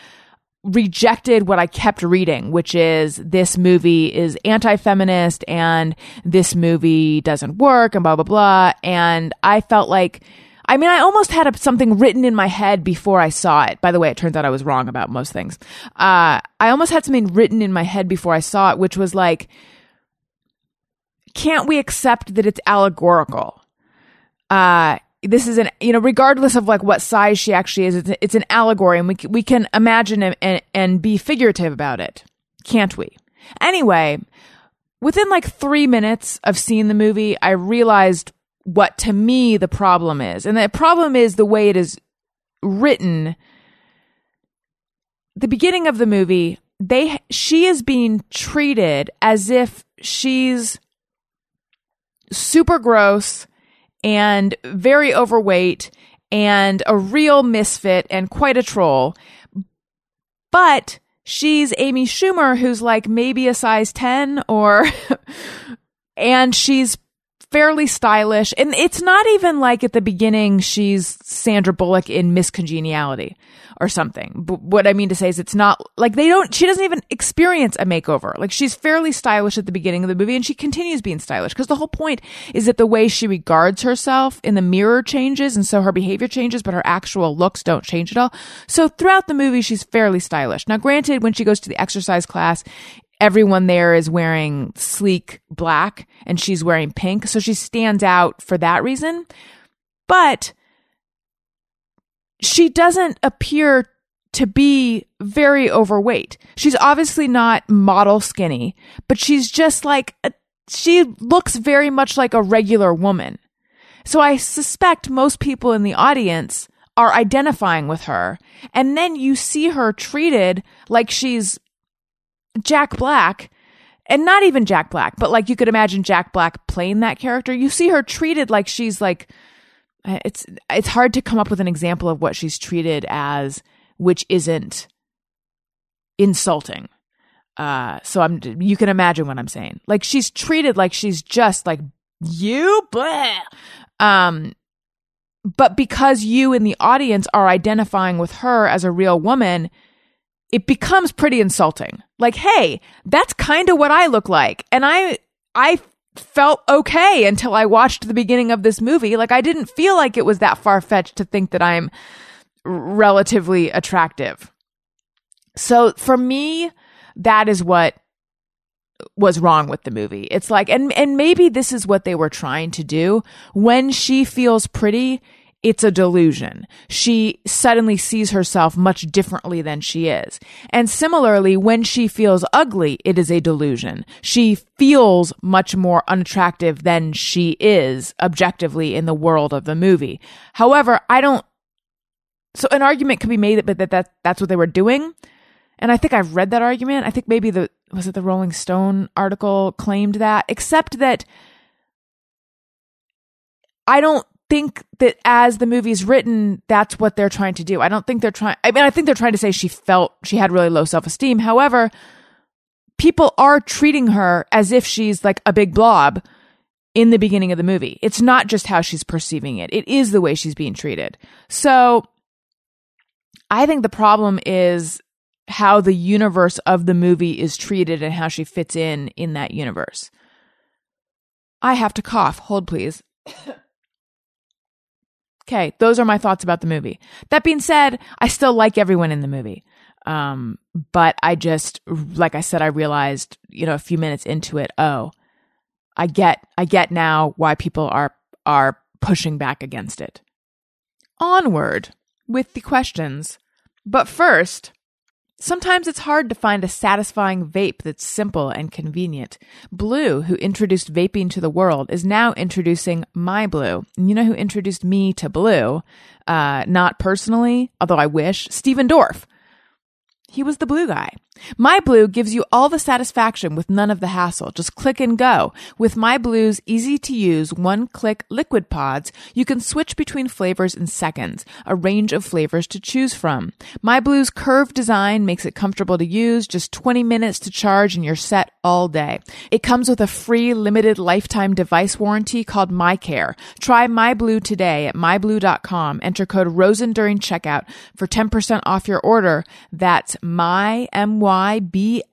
rejected what I kept reading, which is this movie is anti feminist and this movie doesn't work and blah, blah, blah. And I felt like, I mean, I almost had a, something written in my head before I saw it. By the way, it turns out I was wrong about most things. Uh, I almost had something written in my head before I saw it, which was like, can't we accept that it's allegorical? Uh, this is an you know regardless of like what size she actually is it's, it's an allegory and we, we can imagine it and, and be figurative about it. Can't we? Anyway within like three minutes of seeing the movie i realized what to me the problem is. And the problem is the way it is written. The beginning of the movie they she is being treated as if she's super gross and very overweight and a real misfit and quite a troll. But she's Amy Schumer, who's like maybe a size 10 or, and she's fairly stylish. And it's not even like at the beginning she's Sandra Bullock in Miss Congeniality or something. But what I mean to say is it's not like they don't, she doesn't even experience a makeover. Like she's fairly stylish at the beginning of the movie and she continues being stylish because the whole point is that the way she regards herself in the mirror changes and so her behavior changes, but her actual looks don't change at all. So throughout the movie, she's fairly stylish. Now, granted, when she goes to the exercise class, everyone there is wearing sleek black and she's wearing pink. So she stands out for that reason. But she doesn't appear to be very overweight. She's obviously not model skinny, but she's just like, a, she looks very much like a regular woman. So I suspect most people in the audience are identifying with her. And then you see her treated like she's Jack Black and not even Jack Black, but like you could imagine Jack Black playing that character. You see her treated like she's like it's it's hard to come up with an example of what she's treated as which isn't insulting. Uh so I'm you can imagine what I'm saying. Like she's treated like she's just like you blah. um but because you in the audience are identifying with her as a real woman, it becomes pretty insulting. Like, hey, that's kind of what I look like. And I, I felt okay until I watched the beginning of this movie. Like, I didn't feel like it was that far fetched to think that I'm relatively attractive. So for me, that is what was wrong with the movie. It's like, and, and maybe this is what they were trying to do. When she feels pretty, it's a delusion. She suddenly sees herself much differently than she is. And similarly, when she feels ugly, it is a delusion. She feels much more unattractive than she is objectively in the world of the movie. However, I don't, so an argument could be made that, that, that that's what they were doing. And I think I've read that argument. I think maybe the, was it the Rolling Stone article claimed that, except that I don't think that as the movie's written, that's what they're trying to do. I don't think they're trying, I mean, I think they're trying to say she felt she had really low self esteem. However, people are treating her as if she's like a big blob in the beginning of the movie. It's not just how she's perceiving it, it is the way she's being treated. So I think the problem is how the universe of the movie is treated and how she fits in in that universe. I have to cough. Hold, please. Okay, those are my thoughts about the movie. That being said, I still like everyone in the movie. Um, but I just, like I said, I realized, you know, a few minutes into it, oh, I get, I get now why people are, are pushing back against it. Onward with the questions. But first, Sometimes it's hard to find a satisfying vape that's simple and convenient. Blu, who introduced vaping to the world, is now introducing MyBlu. You know who introduced me to Blu? Uh, not personally, although I wish, Stephen Dorff. He was the blue guy. MyBlu gives you all the satisfaction with none of the hassle. Just click and go. With MyBlu's easy to use one click liquid pods, you can switch between flavors in seconds, a range of flavors to choose from. MyBlu's curved design makes it comfortable to use, just 20 minutes to charge and you're set all day. It comes with a free limited lifetime device warranty called MyCare. Try MyBlu today at myblu.com. Enter code ROSEN during checkout for 10% off your order. That's my, M-Y,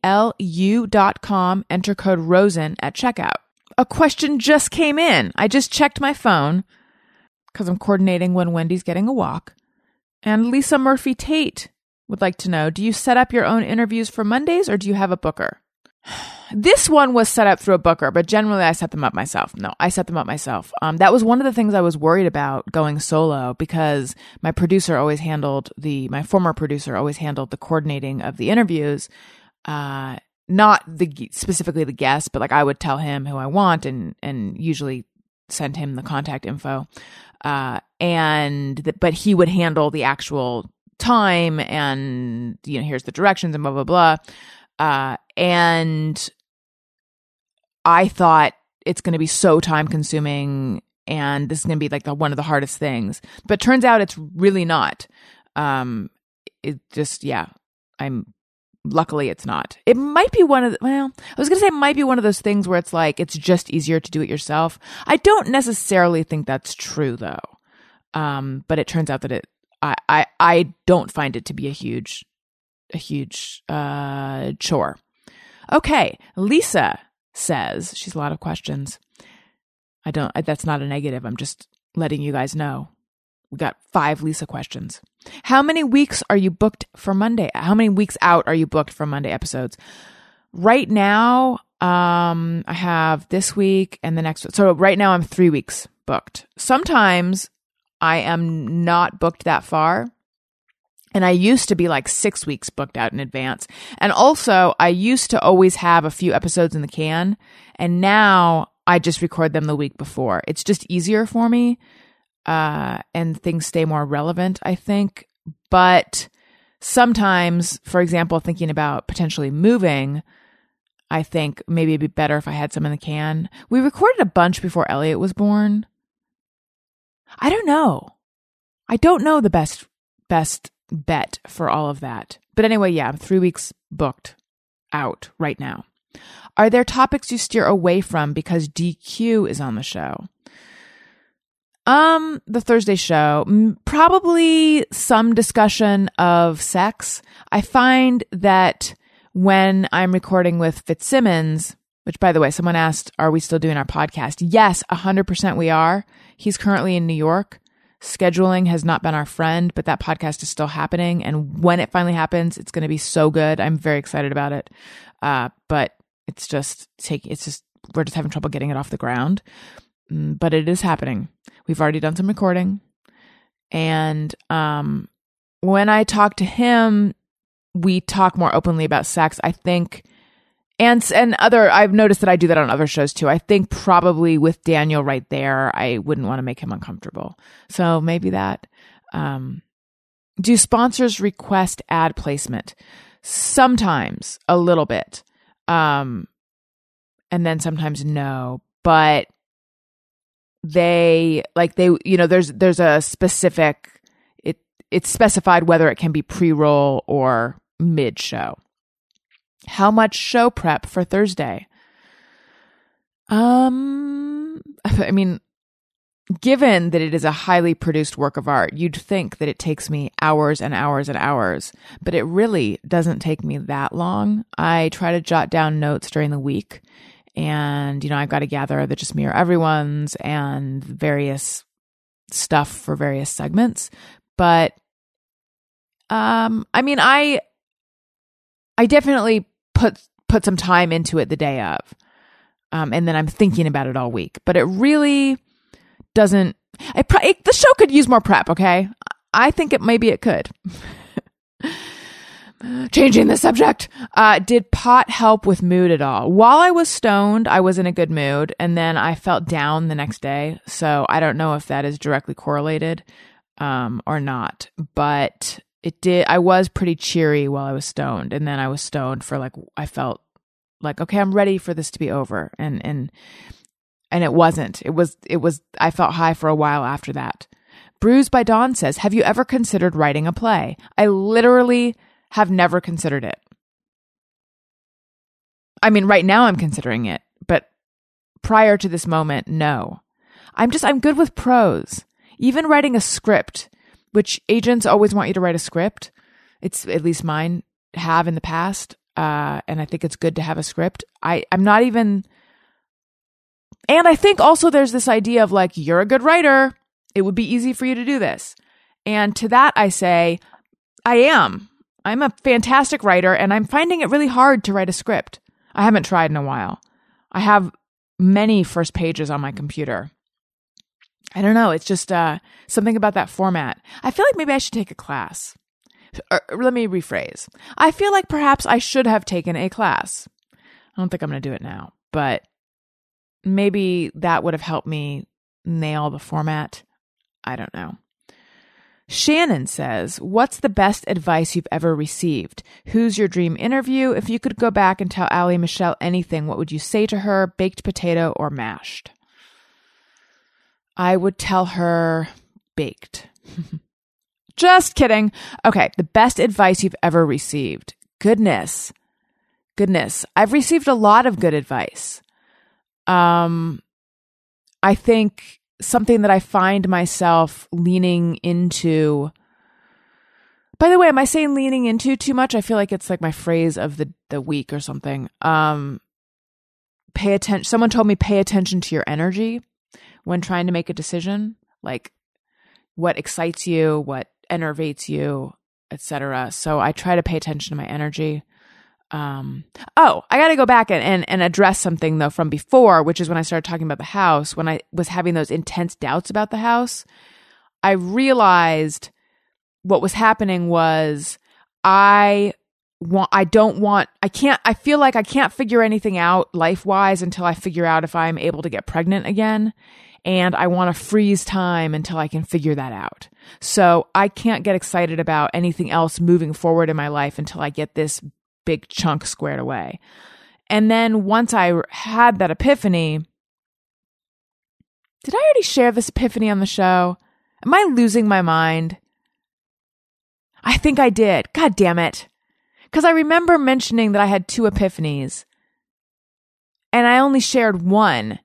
yblu.com. Enter code ROSEN at checkout. A question just came in. I just checked my phone because I'm coordinating when Wendy's getting a walk. And Lisa Murphy Tate would like to know Do you set up your own interviews for Mondays or do you have a booker? This one was set up through a booker, but generally I set them up myself. No, I set them up myself. Um, that was one of the things I was worried about going solo because my producer always handled the, my former producer always handled the coordinating of the interviews. Uh, not the specifically the guest, but like I would tell him who I want and and usually send him the contact info. Uh, and the, but he would handle the actual time and you know here's the directions and blah blah blah. Uh, and I thought it's going to be so time consuming and this is going to be like the, one of the hardest things. But turns out it's really not. Um, it just, yeah, I'm luckily it's not. It might be one of the, well, I was going to say it might be one of those things where it's like, it's just easier to do it yourself. I don't necessarily think that's true though. Um, but it turns out that it, I, I, I don't find it to be a huge, a huge, uh, chore. Okay. Lisa says, she's a lot of questions. I don't, that's not a negative. I'm just letting you guys know. We got five Lisa questions. How many weeks are you booked for Monday? How many weeks out are you booked for Monday episodes? Right now, um, I have this week and the next. So right now I'm three weeks booked. Sometimes I am not booked that far. And I used to be like six weeks booked out in advance. And also, I used to always have a few episodes in the can. And now I just record them the week before. It's just easier for me. Uh, and things stay more relevant, I think. But sometimes, for example, thinking about potentially moving, I think maybe it'd be better if I had some in the can. We recorded a bunch before Elliot was born. I don't know. I don't know the best best bet for all of that. But anyway, yeah, I'm three weeks booked out right now. Are there topics you steer away from because DQ is on the show? Um, the Thursday show, probably some discussion of sex. I find that when I'm recording with Fitzsimmons, which by the way, someone asked, are we still doing our podcast? Yes, 100% we are. He's currently in New York. Scheduling has not been our friend, but that podcast is still happening. And when it finally happens, it's going to be so good. I'm very excited about it. Uh, but it's just take, it's just, we're just having trouble getting it off the ground. Mm, but it is happening. We've already done some recording. And um, when I talk to him, we talk more openly about sex. I think and and other I've noticed that I do that on other shows too. I think probably with Daniel right there, I wouldn't want to make him uncomfortable. So maybe that. Um, do sponsors request ad placement? Sometimes a little bit. Um, and then sometimes no, but they like they you know there's there's a specific it it's specified whether it can be pre-roll or mid show. How much show prep for Thursday? Um, I mean, given that it is a highly produced work of art, you'd think that it takes me hours and hours and hours, but it really doesn't take me that long. I try to jot down notes during the week, and you know, I've got to gather the just me or everyone's and various stuff for various segments. But um, I mean, I I definitely put put some time into it the day of. Um, and then I'm thinking about it all week. But it really doesn't. It, the show could use more prep. Okay, I think it maybe it could. Changing the subject. Uh, did pot help with mood at all? While I was stoned, I was in a good mood, and then I felt down the next day. So I don't know if that is directly correlated um, or not. But it did i was pretty cheery while i was stoned and then i was stoned for like i felt like okay i'm ready for this to be over and and and it wasn't. It was it was i felt high for a while after that. Bruised by dawn says have you ever considered writing a play? I literally have never considered it. I mean right now i'm considering it but prior to this moment no. I'm just i'm good with prose. Even writing a script which agents always want you to write a script. It's at least mine have in the past. Uh, and I think it's good to have a script. I, I'm not even, and I think also there's this idea of like, you're a good writer. It would be easy for you to do this. And to that, I say, I am. I'm a fantastic writer and I'm finding it really hard to write a script. I haven't tried in a while. I have many first pages on my computer I don't know. It's just uh, something about that format. I feel like maybe I should take a class. Or, let me rephrase. I feel like perhaps I should have taken a class. I don't think I'm going to do it now, but maybe that would have helped me nail the format. I don't know. Shannon says, What's the best advice you've ever received? Who's your dream interview? If you could go back and tell Ali Michelle anything, what would you say to her, baked potato or mashed? I would tell her baked. Just kidding. Okay, the best advice you've ever received. Goodness. Goodness. I've received a lot of good advice. Um I think something that I find myself leaning into by the way, am I saying leaning into too much? I feel like it's like my phrase of the the week or something. Um pay attention someone told me pay attention to your energy when trying to make a decision, like what excites you, what enervates you, etc. So I try to pay attention to my energy. Um, oh, I got to go back and, and, and address something though from before, which is when I started talking about the house, when I was having those intense doubts about the house, I realized what was happening was I want I don't want I can't I feel like I can't figure anything out life-wise until I figure out if I'm able to get pregnant again and I want to freeze time until I can figure that out. So I can't get excited about anything else moving forward in my life until I get this big chunk squared away. And then once I had that epiphany, did I already share this epiphany on the show? Am I losing my mind? I think I did. God damn it. Because I remember mentioning that I had two epiphanies and I only shared one.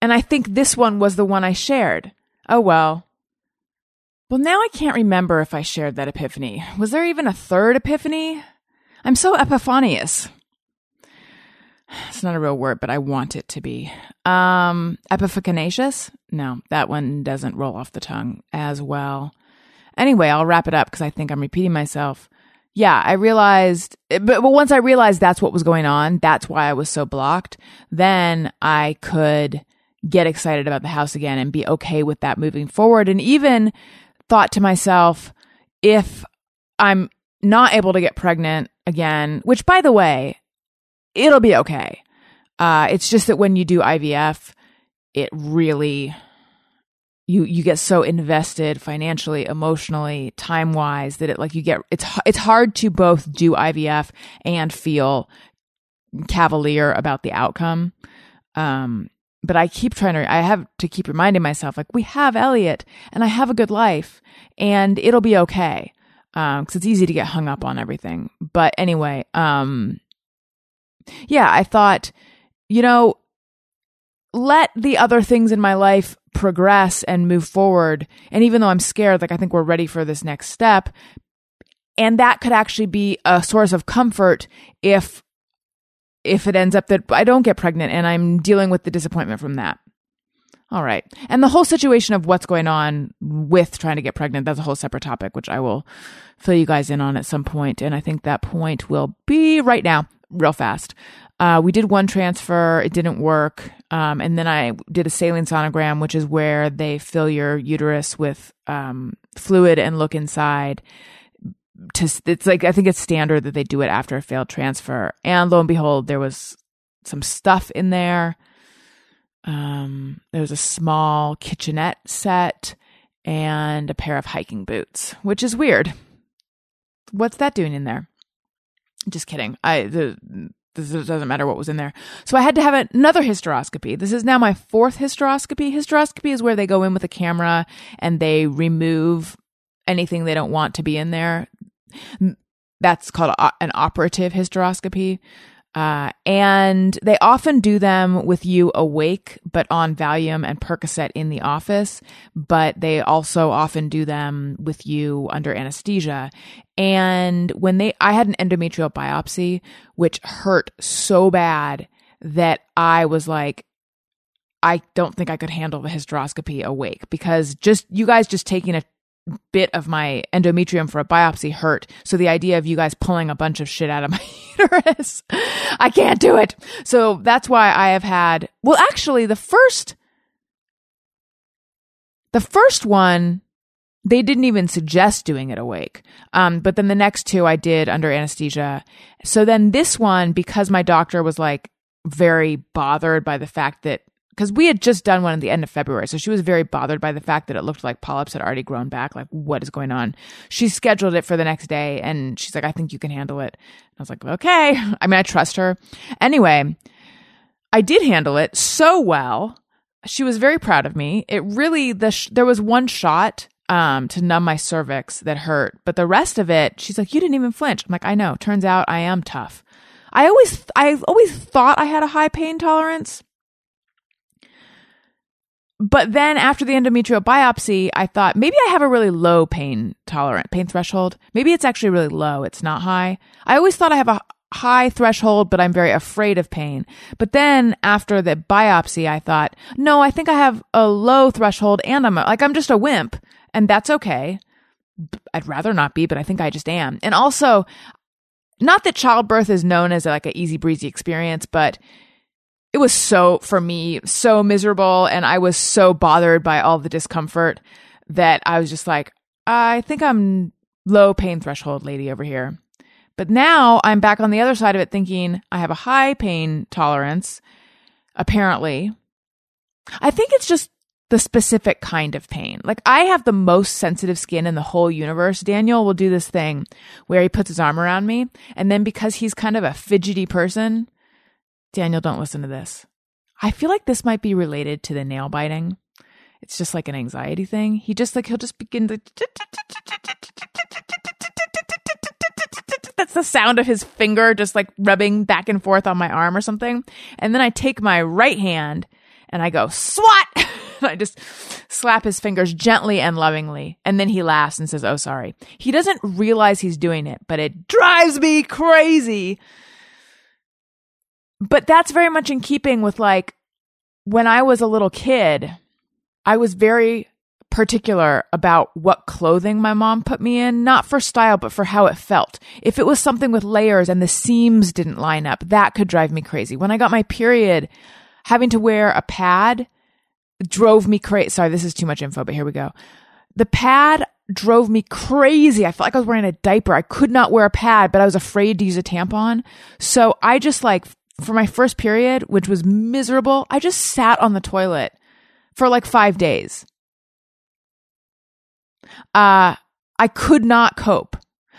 And I think this one was the one I shared. Oh well. Well, now I can't remember if I shared that epiphany. Was there even a third epiphany? I'm so epiphanious. it's not a real word, but I want it to be. Um, epiphanicacious? No, that one doesn't roll off the tongue as well. Anyway, I'll wrap it up because I think I'm repeating myself. Yeah, I realized, but, but once I realized that's what was going on, that's why I was so blocked, then I could get excited about the house again and be okay with that moving forward. And even thought to myself, if I'm not able to get pregnant again, which by the way, it'll be okay. Uh, it's just that when you do IVF, it really you you get so invested financially, emotionally, time wise that it like you get it's it's hard to both do IVF and feel cavalier about the outcome. Um, but I keep trying to I have to keep reminding myself like we have Elliot and I have a good life and it'll be okay. Um, cuz it's easy to get hung up on everything. But anyway, um yeah, I thought, you know, let the other things in my life progress and move forward. And even though I'm scared, like I think we're ready for this next step. And that could actually be a source of comfort if if it ends up that I don't get pregnant and I'm dealing with the disappointment from that. All right. And the whole situation of what's going on with trying to get pregnant, that's a whole separate topic, which I will fill you guys in on at some point. And I think that point will be right now real fast. Uh, we did one transfer, it didn't work. Um, and then I did a saline sonogram, which is where they fill your uterus with um, fluid and look inside. To, it's like, I think it's standard that they do it after a failed transfer. And lo and behold, there was some stuff in there. Um, there was a small kitchenette set and a pair of hiking boots, which is weird. What's that doing in there? Just kidding. I the this doesn't matter what was in there. So I had to have another hysteroscopy. This is now my fourth hysteroscopy. Hysteroscopy is where they go in with a camera and they remove anything they don't want to be in there. That's called an operative hysteroscopy. Uh, and they often do them with you awake, but on Valium and Percocet in the office. But they also often do them with you under anesthesia. And when they, I had an endometrial biopsy, which hurt so bad that I was like, I don't think I could handle the hysteroscopy awake because just you guys just taking a bit of my endometrium for a biopsy hurt. So the idea of you guys pulling a bunch of shit out of my uterus, I can't do it. So that's why I have had, well, actually, the first, the first one, they didn't even suggest doing it awake. Um, but then the next two I did under anesthesia. So then this one, because my doctor was like very bothered by the fact that because we had just done one at the end of February. So she was very bothered by the fact that it looked like polyps had already grown back. Like, what is going on? She scheduled it for the next day and she's like, I think you can handle it. I was like, okay. I mean, I trust her. Anyway, I did handle it so well. She was very proud of me. It really, the sh- there was one shot um, to numb my cervix that hurt, but the rest of it, she's like, you didn't even flinch. I'm like, I know. Turns out I am tough. I always, I always thought I had a high pain tolerance but then after the endometrial biopsy, I thought maybe I have a really low pain tolerant pain threshold. Maybe it's actually really low. It's not high. I always thought I have a high threshold, but I'm very afraid of pain. But then after the biopsy, I thought, no, I think I have a low threshold and I'm a, like, I'm just a wimp and that's okay. I'd rather not be, but I think I just am. And also, not that childbirth is known as like an easy breezy experience, but it was so for me so miserable and i was so bothered by all the discomfort that i was just like i think i'm low pain threshold lady over here but now i'm back on the other side of it thinking i have a high pain tolerance apparently i think it's just the specific kind of pain. Like I have the most sensitive skin in the whole universe. Daniel will do this thing where he puts his arm around me and then because he's kind of a fidgety person, Daniel, don't listen to this. I feel like this might be related to the nail biting. It's just like an anxiety thing. He just like he'll just begin to that's the sound of his finger just like rubbing back and forth on my arm or something. And then I take my right hand and I go swat. I just slap his fingers gently and lovingly. And then he laughs and says, "Oh, sorry." He doesn't realize he's doing it, but it drives me crazy but that's very much in keeping with like when I was a little kid, I was very particular about what clothing my mom put me in, not for style, but for how it felt. If it was something with layers and the seams didn't line up, that could drive me crazy. When I got my period, having to wear a pad drove me crazy. Sorry, this is too much info, but here we go. The pad drove me crazy. I felt like I was wearing a diaper. I could not wear a pad, but I was afraid to use a tampon. So I just like, for my first period, which was miserable, I just sat on the toilet for like five days uh, I could not cope.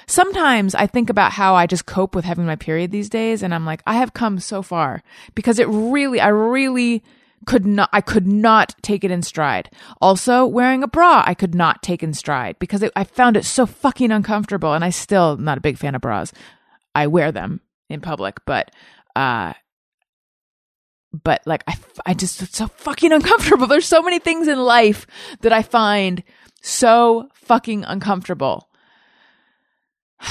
Sometimes I think about how I just cope with having my period these days, and I'm like, I have come so far because it really, I really could not, I could not take it in stride. Also, wearing a bra, I could not take in stride because it, I found it so fucking uncomfortable, and I still not a big fan of bras. I wear them in public, but uh, but like I, I just it's so fucking uncomfortable. There's so many things in life that I find so fucking uncomfortable.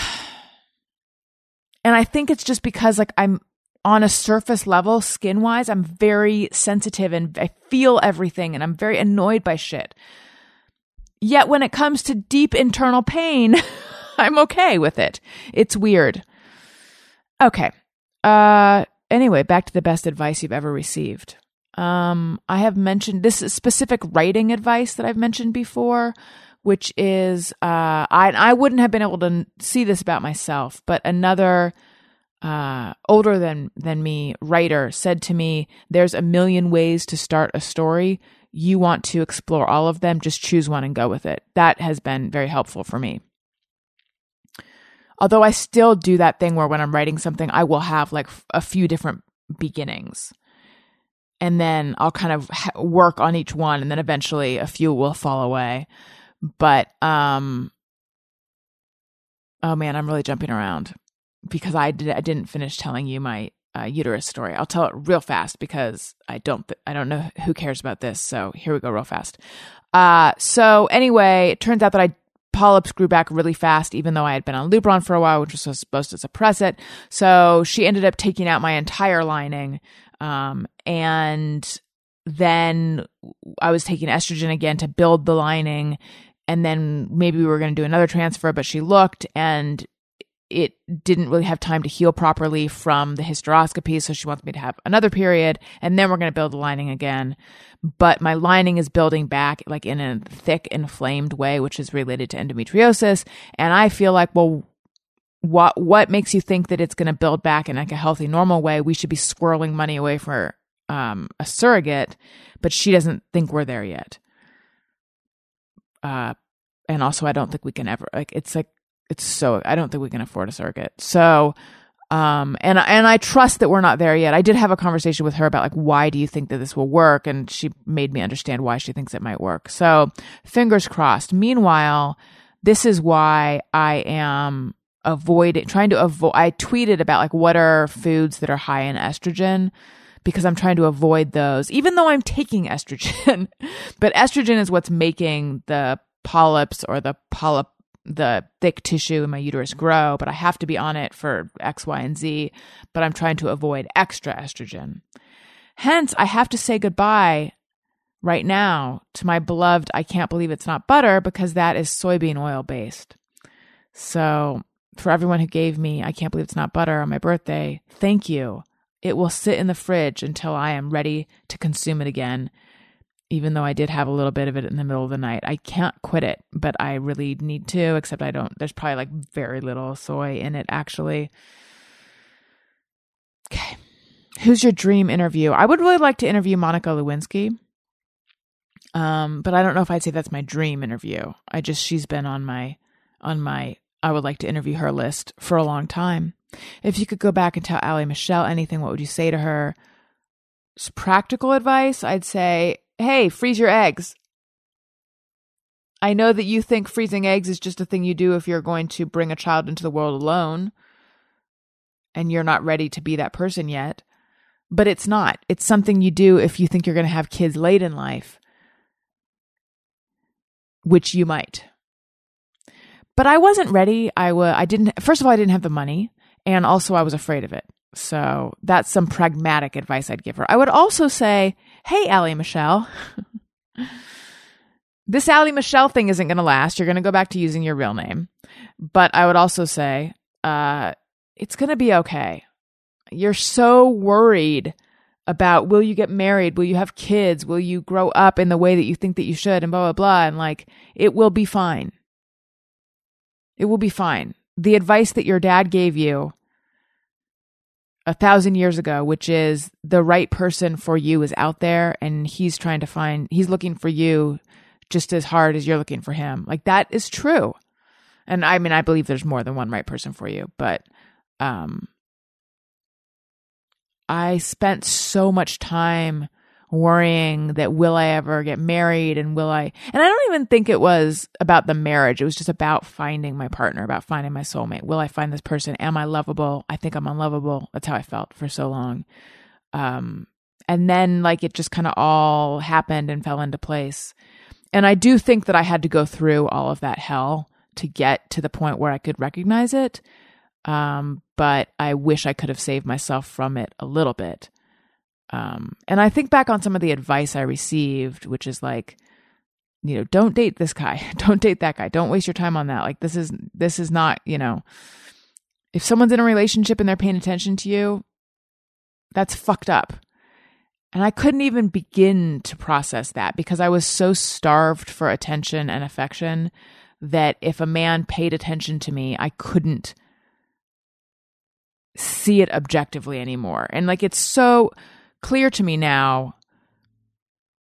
And I think it's just because like I'm on a surface level, skin wise, I'm very sensitive and I feel everything and I'm very annoyed by shit. Yet when it comes to deep internal pain, I'm okay with it. It's weird. Okay. Uh anyway, back to the best advice you've ever received. Um, I have mentioned this specific writing advice that I've mentioned before, which is uh, I I wouldn't have been able to see this about myself, but another uh, older than than me writer said to me, "There's a million ways to start a story. You want to explore all of them. Just choose one and go with it." That has been very helpful for me. Although I still do that thing where when I'm writing something, I will have like a few different beginnings and then I'll kind of work on each one and then eventually a few will fall away. But um oh man, I'm really jumping around because I did I didn't finish telling you my uh, uterus story. I'll tell it real fast because I don't th- I don't know who cares about this. So here we go real fast. Uh so anyway, it turns out that I polyps grew back really fast, even though I had been on Lupron for a while, which was supposed to suppress it. So she ended up taking out my entire lining um, and then I was taking estrogen again to build the lining. And then maybe we were going to do another transfer, but she looked and it didn't really have time to heal properly from the hysteroscopy. So she wants me to have another period and then we're going to build the lining again. But my lining is building back like in a thick, inflamed way, which is related to endometriosis. And I feel like, well, what what makes you think that it's going to build back in like a healthy normal way we should be squirreling money away for um, a surrogate but she doesn't think we're there yet uh, and also i don't think we can ever like it's like it's so i don't think we can afford a surrogate. So um and and i trust that we're not there yet. I did have a conversation with her about like why do you think that this will work? And she made me understand why she thinks it might work. So fingers crossed. Meanwhile this is why i am avoiding trying to avoid I tweeted about like what are foods that are high in estrogen? Because I'm trying to avoid those even though I'm taking estrogen. But estrogen is what's making the polyps or the polyp the thick tissue in my uterus grow but I have to be on it for x y and z but I'm trying to avoid extra estrogen hence I have to say goodbye right now to my beloved I can't believe it's not butter because that is soybean oil based so for everyone who gave me I can't believe it's not butter on my birthday, thank you. It will sit in the fridge until I am ready to consume it again. Even though I did have a little bit of it in the middle of the night, I can't quit it, but I really need to, except I don't. There's probably like very little soy in it, actually. Okay. Who's your dream interview? I would really like to interview Monica Lewinsky. Um, but I don't know if I'd say that's my dream interview. I just she's been on my on my I would like to interview her list for a long time. If you could go back and tell Ali Michelle anything, what would you say to her? It's practical advice, I'd say, hey, freeze your eggs. I know that you think freezing eggs is just a thing you do if you're going to bring a child into the world alone and you're not ready to be that person yet. But it's not. It's something you do if you think you're going to have kids late in life, which you might but I wasn't ready. I was I didn't first of all I didn't have the money and also I was afraid of it. So that's some pragmatic advice I'd give her. I would also say, hey, Allie Michelle, this Allie Michelle thing isn't going to last. You're going to go back to using your real name. But I would also say, uh, it's going to be okay. You're so worried about will you get married? Will you have kids? Will you grow up in the way that you think that you should? And blah, blah, blah. And like, it will be fine. It will be fine. The advice that your dad gave you a thousand years ago, which is the right person for you is out there and he's trying to find, he's looking for you just as hard as you're looking for him. Like that is true. And I mean, I believe there's more than one right person for you, but, um, I spent so much time worrying that will I ever get married and will I and I don't even think it was about the marriage. It was just about finding my partner, about finding my soulmate. Will I find this person? Am I lovable? I think I'm unlovable. That's how I felt for so long. Um and then like it just kind of all happened and fell into place. And I do think that I had to go through all of that hell to get to the point where I could recognize it. Um but I wish I could have saved myself from it a little bit. Um, and I think back on some of the advice I received, which is like, you know, don't date this guy, don't date that guy, don't waste your time on that. Like this is this is not, you know, if someone's in a relationship and they're paying attention to you, that's fucked up. And I couldn't even begin to process that because I was so starved for attention and affection that if a man paid attention to me, I couldn't see it objectively anymore. And like it's so clear to me now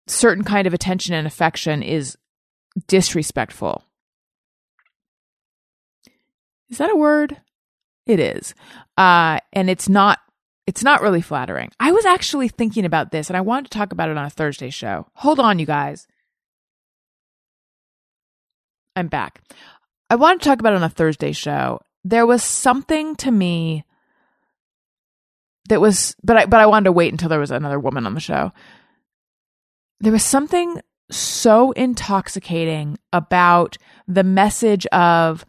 certain kind of attention and affection is disrespectful. Is that a word? It is. Uh, and it's not it's not really flattering. I was actually thinking about this and I wanted to talk about it on a Thursday show. Hold on, you guys. I'm back. I wanted to talk about it on a Thursday show. There was something to me that was but I but I wanted to wait until there was another woman on the show. There was something so intoxicating about the message of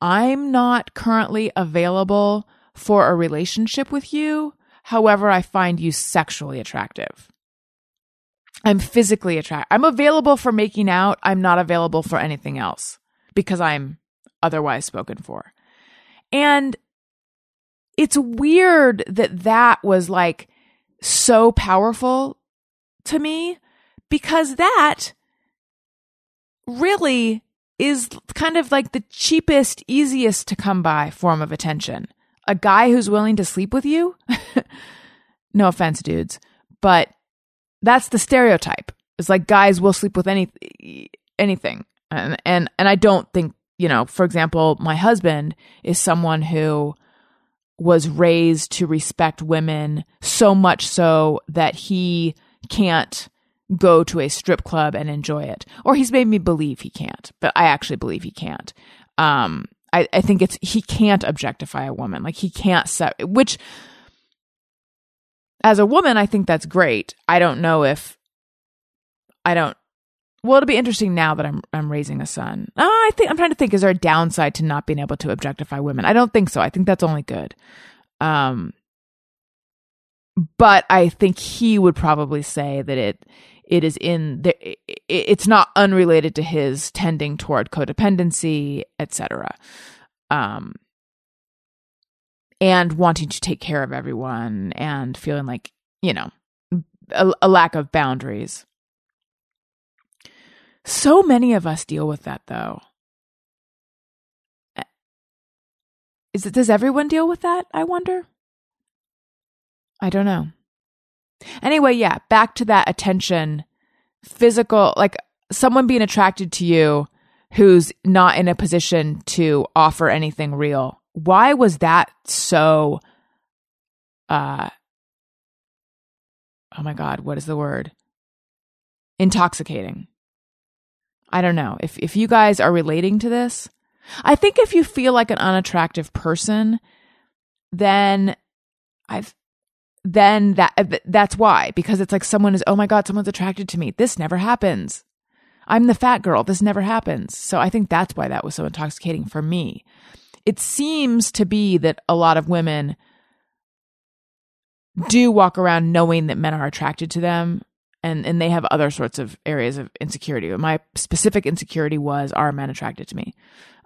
I'm not currently available for a relationship with you. However, I find you sexually attractive. I'm physically attracted. I'm available for making out. I'm not available for anything else because I'm otherwise spoken for. And it's weird that that was like so powerful to me because that really is kind of like the cheapest, easiest to come by form of attention. A guy who's willing to sleep with you? no offense, dudes, but that's the stereotype. It's like guys will sleep with any anything. And and and I don't think, you know, for example, my husband is someone who was raised to respect women so much so that he can't go to a strip club and enjoy it. Or he's made me believe he can't, but I actually believe he can't. Um, I, I think it's he can't objectify a woman. Like he can't set which as a woman, I think that's great. I don't know if I don't well, it'll be interesting now that I'm I'm raising a son. Uh, I think I'm trying to think: is there a downside to not being able to objectify women? I don't think so. I think that's only good. Um, but I think he would probably say that it it is in the it's not unrelated to his tending toward codependency, etc. Um, and wanting to take care of everyone and feeling like you know a, a lack of boundaries. So many of us deal with that though. Is it does everyone deal with that? I wonder. I don't know. Anyway, yeah, back to that attention, physical, like someone being attracted to you who's not in a position to offer anything real. Why was that so uh Oh my god, what is the word? Intoxicating. I don't know. If if you guys are relating to this, I think if you feel like an unattractive person, then I've then that uh, that's why because it's like someone is oh my god someone's attracted to me. This never happens. I'm the fat girl. This never happens. So i think that's why that was so intoxicating for me. It seems to be that a lot of women do walk around knowing that men are attracted to them and and they have other sorts of areas of insecurity. My specific insecurity was are men attracted to me?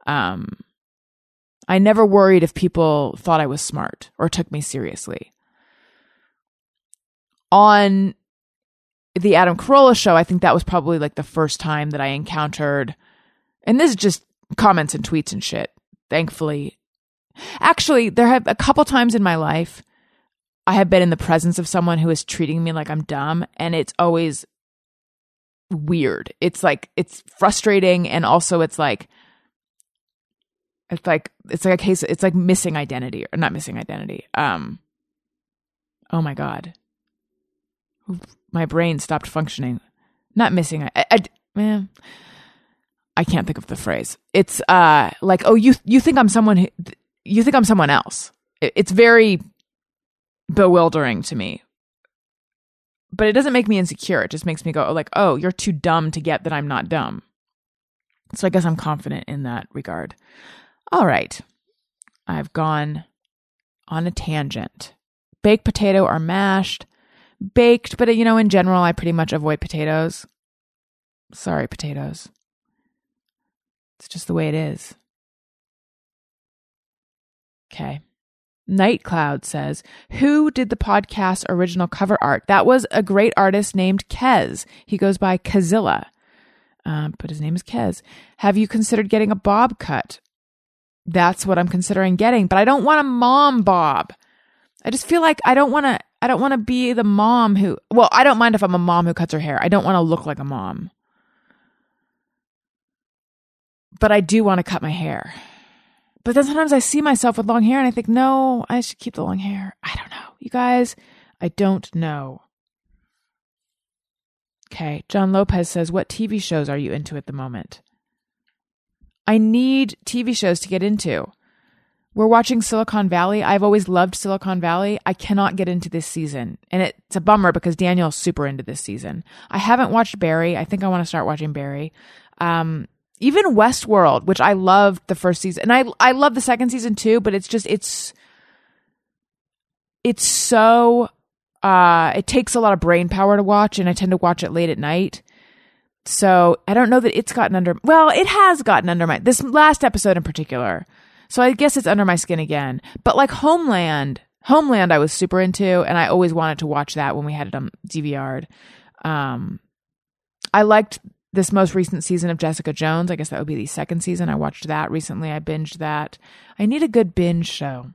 Um I never worried if people thought I was smart or took me seriously. On the Adam Carolla show, I think that was probably like the first time that I encountered, and this is just comments and tweets and shit. Thankfully, actually, there have a couple times in my life I have been in the presence of someone who is treating me like I'm dumb, and it's always weird. It's like it's frustrating, and also it's like it's like it's like a case. It's like missing identity, or not missing identity. Um. Oh my god, my brain stopped functioning. Not missing. I, I, man, I can't think of the phrase. It's uh like oh you you think I'm someone who, you think I'm someone else. It, it's very bewildering to me. But it doesn't make me insecure. It just makes me go like, "Oh, you're too dumb to get that I'm not dumb." So I guess I'm confident in that regard. All right. I've gone on a tangent. Baked potato or mashed? Baked, but you know, in general, I pretty much avoid potatoes. Sorry, potatoes. It's just the way it is. Okay. Night Cloud says, Who did the podcast original cover art? That was a great artist named Kez. He goes by Kazilla, uh, but his name is Kez. Have you considered getting a bob cut? That's what I'm considering getting, but I don't want a mom bob. I just feel like I don't want to. I don't want to be the mom who. Well, I don't mind if I'm a mom who cuts her hair. I don't want to look like a mom, but I do want to cut my hair. But then sometimes I see myself with long hair and I think, no, I should keep the long hair. I don't know. You guys, I don't know. Okay. John Lopez says, What TV shows are you into at the moment? I need TV shows to get into. We're watching Silicon Valley. I've always loved Silicon Valley. I cannot get into this season. And it's a bummer because Daniel's super into this season. I haven't watched Barry. I think I want to start watching Barry. Um, even Westworld, which I loved the first season, and I I love the second season too, but it's just it's it's so uh it takes a lot of brain power to watch, and I tend to watch it late at night. So I don't know that it's gotten under well, it has gotten under my this last episode in particular. So I guess it's under my skin again. But like Homeland, Homeland I was super into and I always wanted to watch that when we had it on DVR'd. Um I liked this most recent season of Jessica Jones. I guess that would be the second season. I watched that recently. I binged that. I need a good binge show.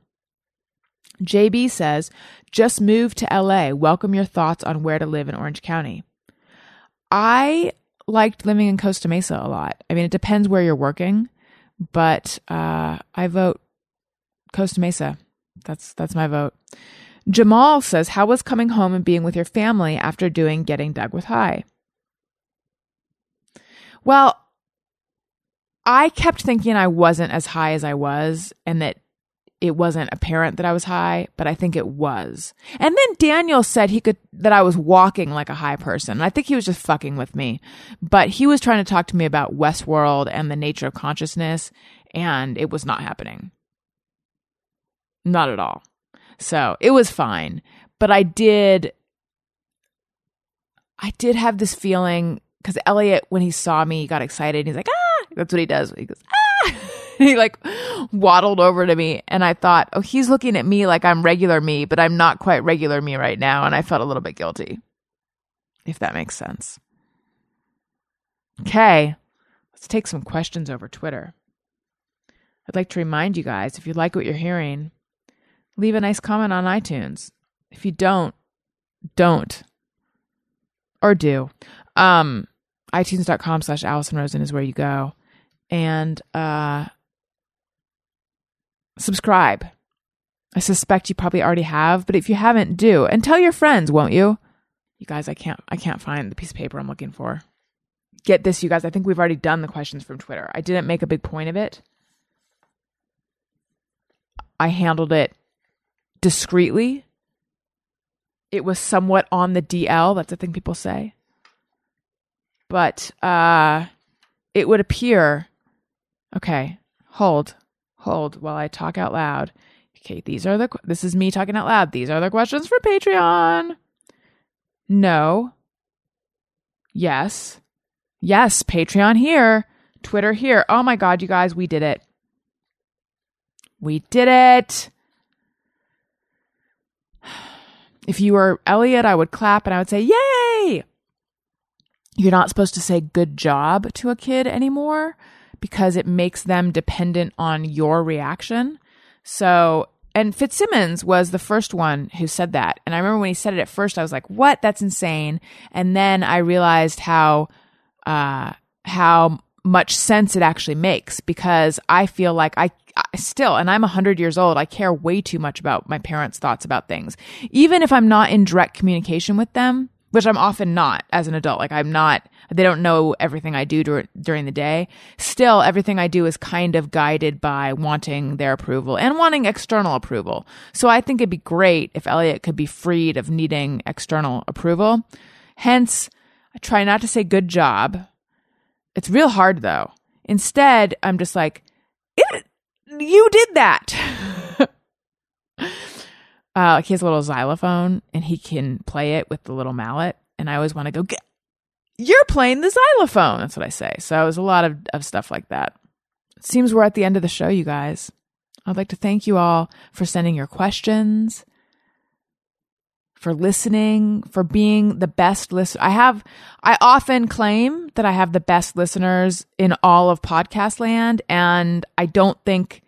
JB says, just moved to LA. Welcome your thoughts on where to live in Orange County. I liked living in Costa Mesa a lot. I mean, it depends where you're working, but uh, I vote Costa Mesa. That's that's my vote. Jamal says, "How was coming home and being with your family after doing Getting Doug with High?" Well, I kept thinking I wasn't as high as I was and that it wasn't apparent that I was high, but I think it was. And then Daniel said he could that I was walking like a high person. I think he was just fucking with me. But he was trying to talk to me about Westworld and the nature of consciousness, and it was not happening. Not at all. So it was fine. But I did I did have this feeling because Elliot, when he saw me, he got excited. He's like, ah, that's what he does. He goes, ah. he like waddled over to me. And I thought, oh, he's looking at me like I'm regular me, but I'm not quite regular me right now. And I felt a little bit guilty, if that makes sense. Okay, let's take some questions over Twitter. I'd like to remind you guys if you like what you're hearing, leave a nice comment on iTunes. If you don't, don't. Or do. Um, iTunes.com slash Alison Rosen is where you go. And uh, subscribe. I suspect you probably already have, but if you haven't, do. And tell your friends, won't you? You guys, I can't I can't find the piece of paper I'm looking for. Get this, you guys. I think we've already done the questions from Twitter. I didn't make a big point of it. I handled it discreetly. It was somewhat on the DL. That's the thing people say but uh, it would appear. Okay, hold, hold while I talk out loud. Okay, these are the this is me talking out loud. These are the questions for Patreon. No. Yes. Yes, Patreon here, Twitter here. Oh my god, you guys, we did it. We did it. If you were Elliot, I would clap and I would say, "Yay!" You're not supposed to say good job to a kid anymore because it makes them dependent on your reaction. So, and Fitzsimmons was the first one who said that. And I remember when he said it at first, I was like, what? That's insane. And then I realized how, uh, how much sense it actually makes because I feel like I, I still, and I'm 100 years old, I care way too much about my parents' thoughts about things. Even if I'm not in direct communication with them, which I'm often not as an adult. Like I'm not, they don't know everything I do dur- during the day. Still, everything I do is kind of guided by wanting their approval and wanting external approval. So I think it'd be great if Elliot could be freed of needing external approval. Hence, I try not to say good job. It's real hard though. Instead, I'm just like, you did that. uh, he has a little xylophone and he can play it with the little mallet. And I always want to go, get, you're playing the xylophone. That's what I say. So it was a lot of, of stuff like that. It seems we're at the end of the show, you guys. I'd like to thank you all for sending your questions, for listening, for being the best listener. I have, I often claim that I have the best listeners in all of podcast land. And I don't think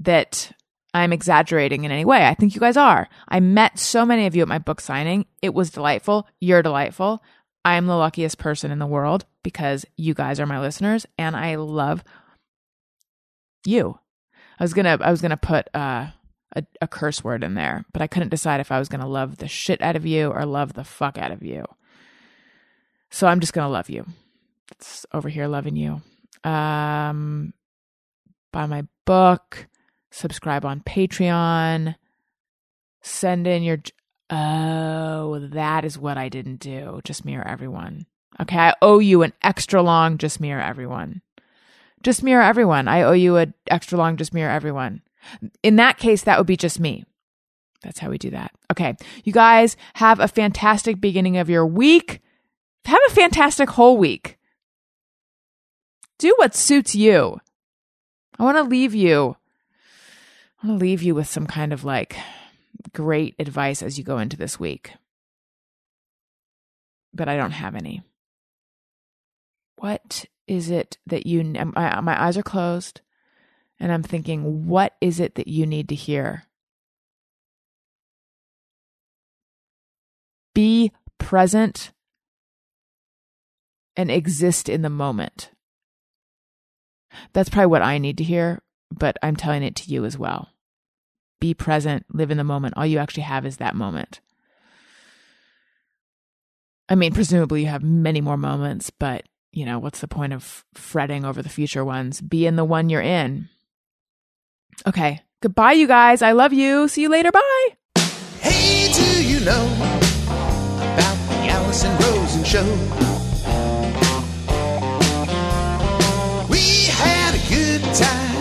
that I'm exaggerating in any way. I think you guys are. I met so many of you at my book signing. It was delightful. You're delightful. I am the luckiest person in the world because you guys are my listeners and I love you. I was going to I was going to put uh, a a curse word in there, but I couldn't decide if I was going to love the shit out of you or love the fuck out of you. So I'm just going to love you. It's over here loving you. Um buy my book subscribe on Patreon, send in your. Oh, that is what I didn't do. Just mirror everyone. Okay, I owe you an extra long just mirror everyone. Just mirror everyone. I owe you an extra long just mirror everyone. In that case, that would be just me. That's how we do that. Okay, you guys have a fantastic beginning of your week. Have a fantastic whole week. Do what suits you. I want to leave you I'm going to leave you with some kind of like great advice as you go into this week. But I don't have any. What is it that you, my, my eyes are closed and I'm thinking, what is it that you need to hear? Be present and exist in the moment. That's probably what I need to hear, but I'm telling it to you as well be present, live in the moment. All you actually have is that moment. I mean, presumably you have many more moments, but you know, what's the point of fretting over the future ones? Be in the one you're in. Okay. Goodbye, you guys. I love you. See you later. Bye. Hey, do you know about the Alison Rosen show? We had a good time,